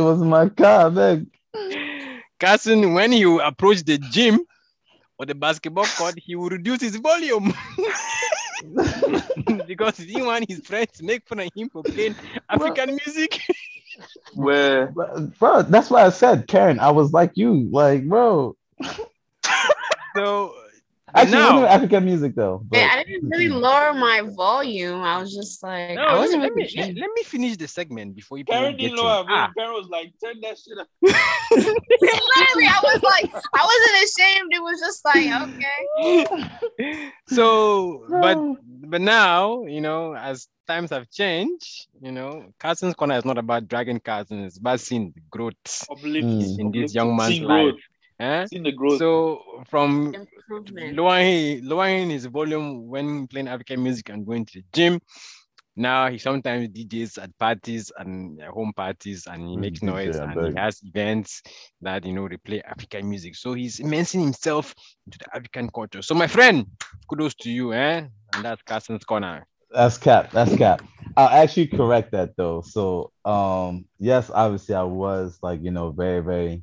was my car, man. Carson, when he would approach the gym or the basketball court, he would reduce his volume because he didn't want his friends to make fun of him for playing African music. Where Bro, that's why I said, Karen, I was like you. Like, bro. So Actually, now, wasn't African music though. but- I didn't really lower my volume. I was just like, no, I let, wasn't me, let, really me, let, let me finish the segment before you Karen get didn't to know Ah, Karen was like, turn that shit up. Literally, I was like, I wasn't ashamed. It was just like, okay. so, but but now, you know, as times have changed, you know, Carson's Corner is not about dragging Carson, it's about seeing the growth Uplift, in this young man's life. Growth, Eh? seeing the growth. So from Improvement. lowering lowering his volume when playing African music and going to the gym. Now he sometimes DJs at parties and uh, home parties and he Mm, makes noise I and beg. he has events that you know they play African music. So he's immersing himself into the African culture. So my friend, kudos to you, eh? And that's Carson's corner. That's cap. That's cap. I'll actually correct that though. So, um, yes, obviously, I was like, you know, very, very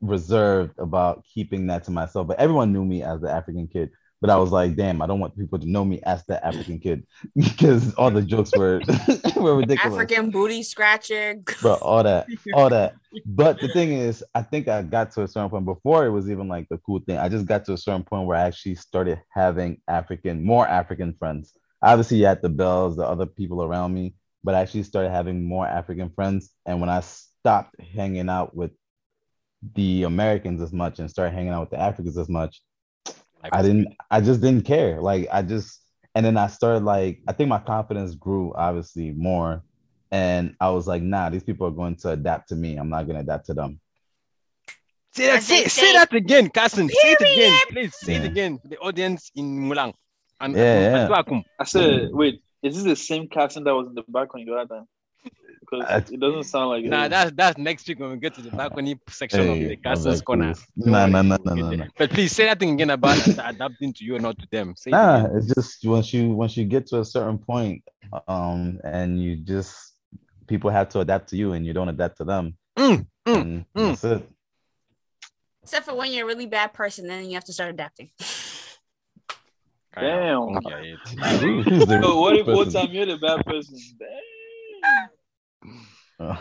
reserved about keeping that to myself. But everyone knew me as the African kid. But I was like, damn, I don't want people to know me as the African kid because all the jokes were were ridiculous. African booty scratcher. Bro, all that, all that. But the thing is, I think I got to a certain point before it was even like the cool thing. I just got to a certain point where I actually started having African, more African friends. Obviously, you had the bells, the other people around me, but I actually started having more African friends. And when I stopped hanging out with the Americans as much and started hanging out with the Africans as much, I didn't, I just didn't care. Like, I just, and then I started like, I think my confidence grew obviously more. And I was like, nah, these people are going to adapt to me. I'm not going to adapt to them. Say that, As say, say, say that again, Carson. Say it again, please. Say it again for the audience in Mulang. And Yeah, yeah. Atuakum. I said, wait, is this the same Carson that was in the balcony the other time? Because Uh, it doesn't sound like it. Nah, that's that's next week when we get to the balcony section of the Hey, Carson's corner. Nah, nah, nah, nah, nah, nah. But please say that thing again about adapting to you or not to them. Say Nah, again. it's just once you once you get to a certain point, um, and you just people have to adapt to you, and you don't adapt to them. Mm, mm, mm. That's it. Except for when you're a really bad person, then you have to start adapting. Damn. Kong ya it. Who- who's the So what if one time you're the bad person? Damn. Uh,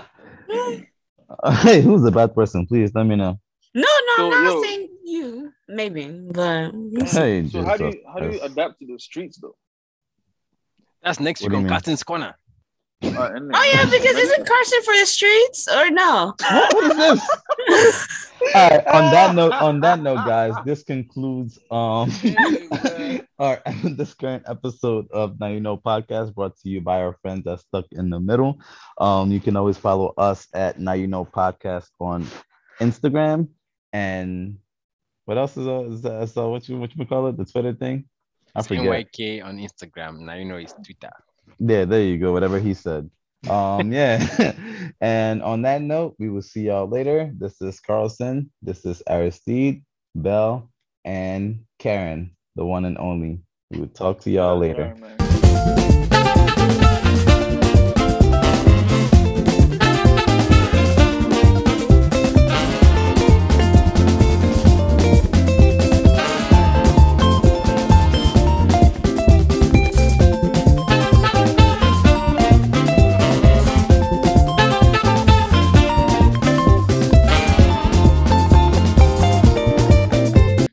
hey, who's the bad person? Please let me know. No, no, So, I'm not yo. saying you. Maybe, but Hey, So how do you how do you adapt to the streets though? That's next What week do you on mean? Carson's corner. Uh, oh yeah, because isn't Carson for the streets or no? What, what is this? All right. On that note, on that note, guys, this concludes um our this current episode of Now You Know podcast brought to you by our friends at Stuck in the Middle. Um, you can always follow us at Now You Know podcast on Instagram and what else is uh, is that, is that what you what you call it the Twitter thing? I forget. NYK on Instagram. Now you know it's Twitter. Yeah, there you go. Whatever he said. Um, yeah. and on that note, we will see y'all later. This is Carlson. This is Aristide, Bell, and Karen, the one and only. We will talk to y'all later.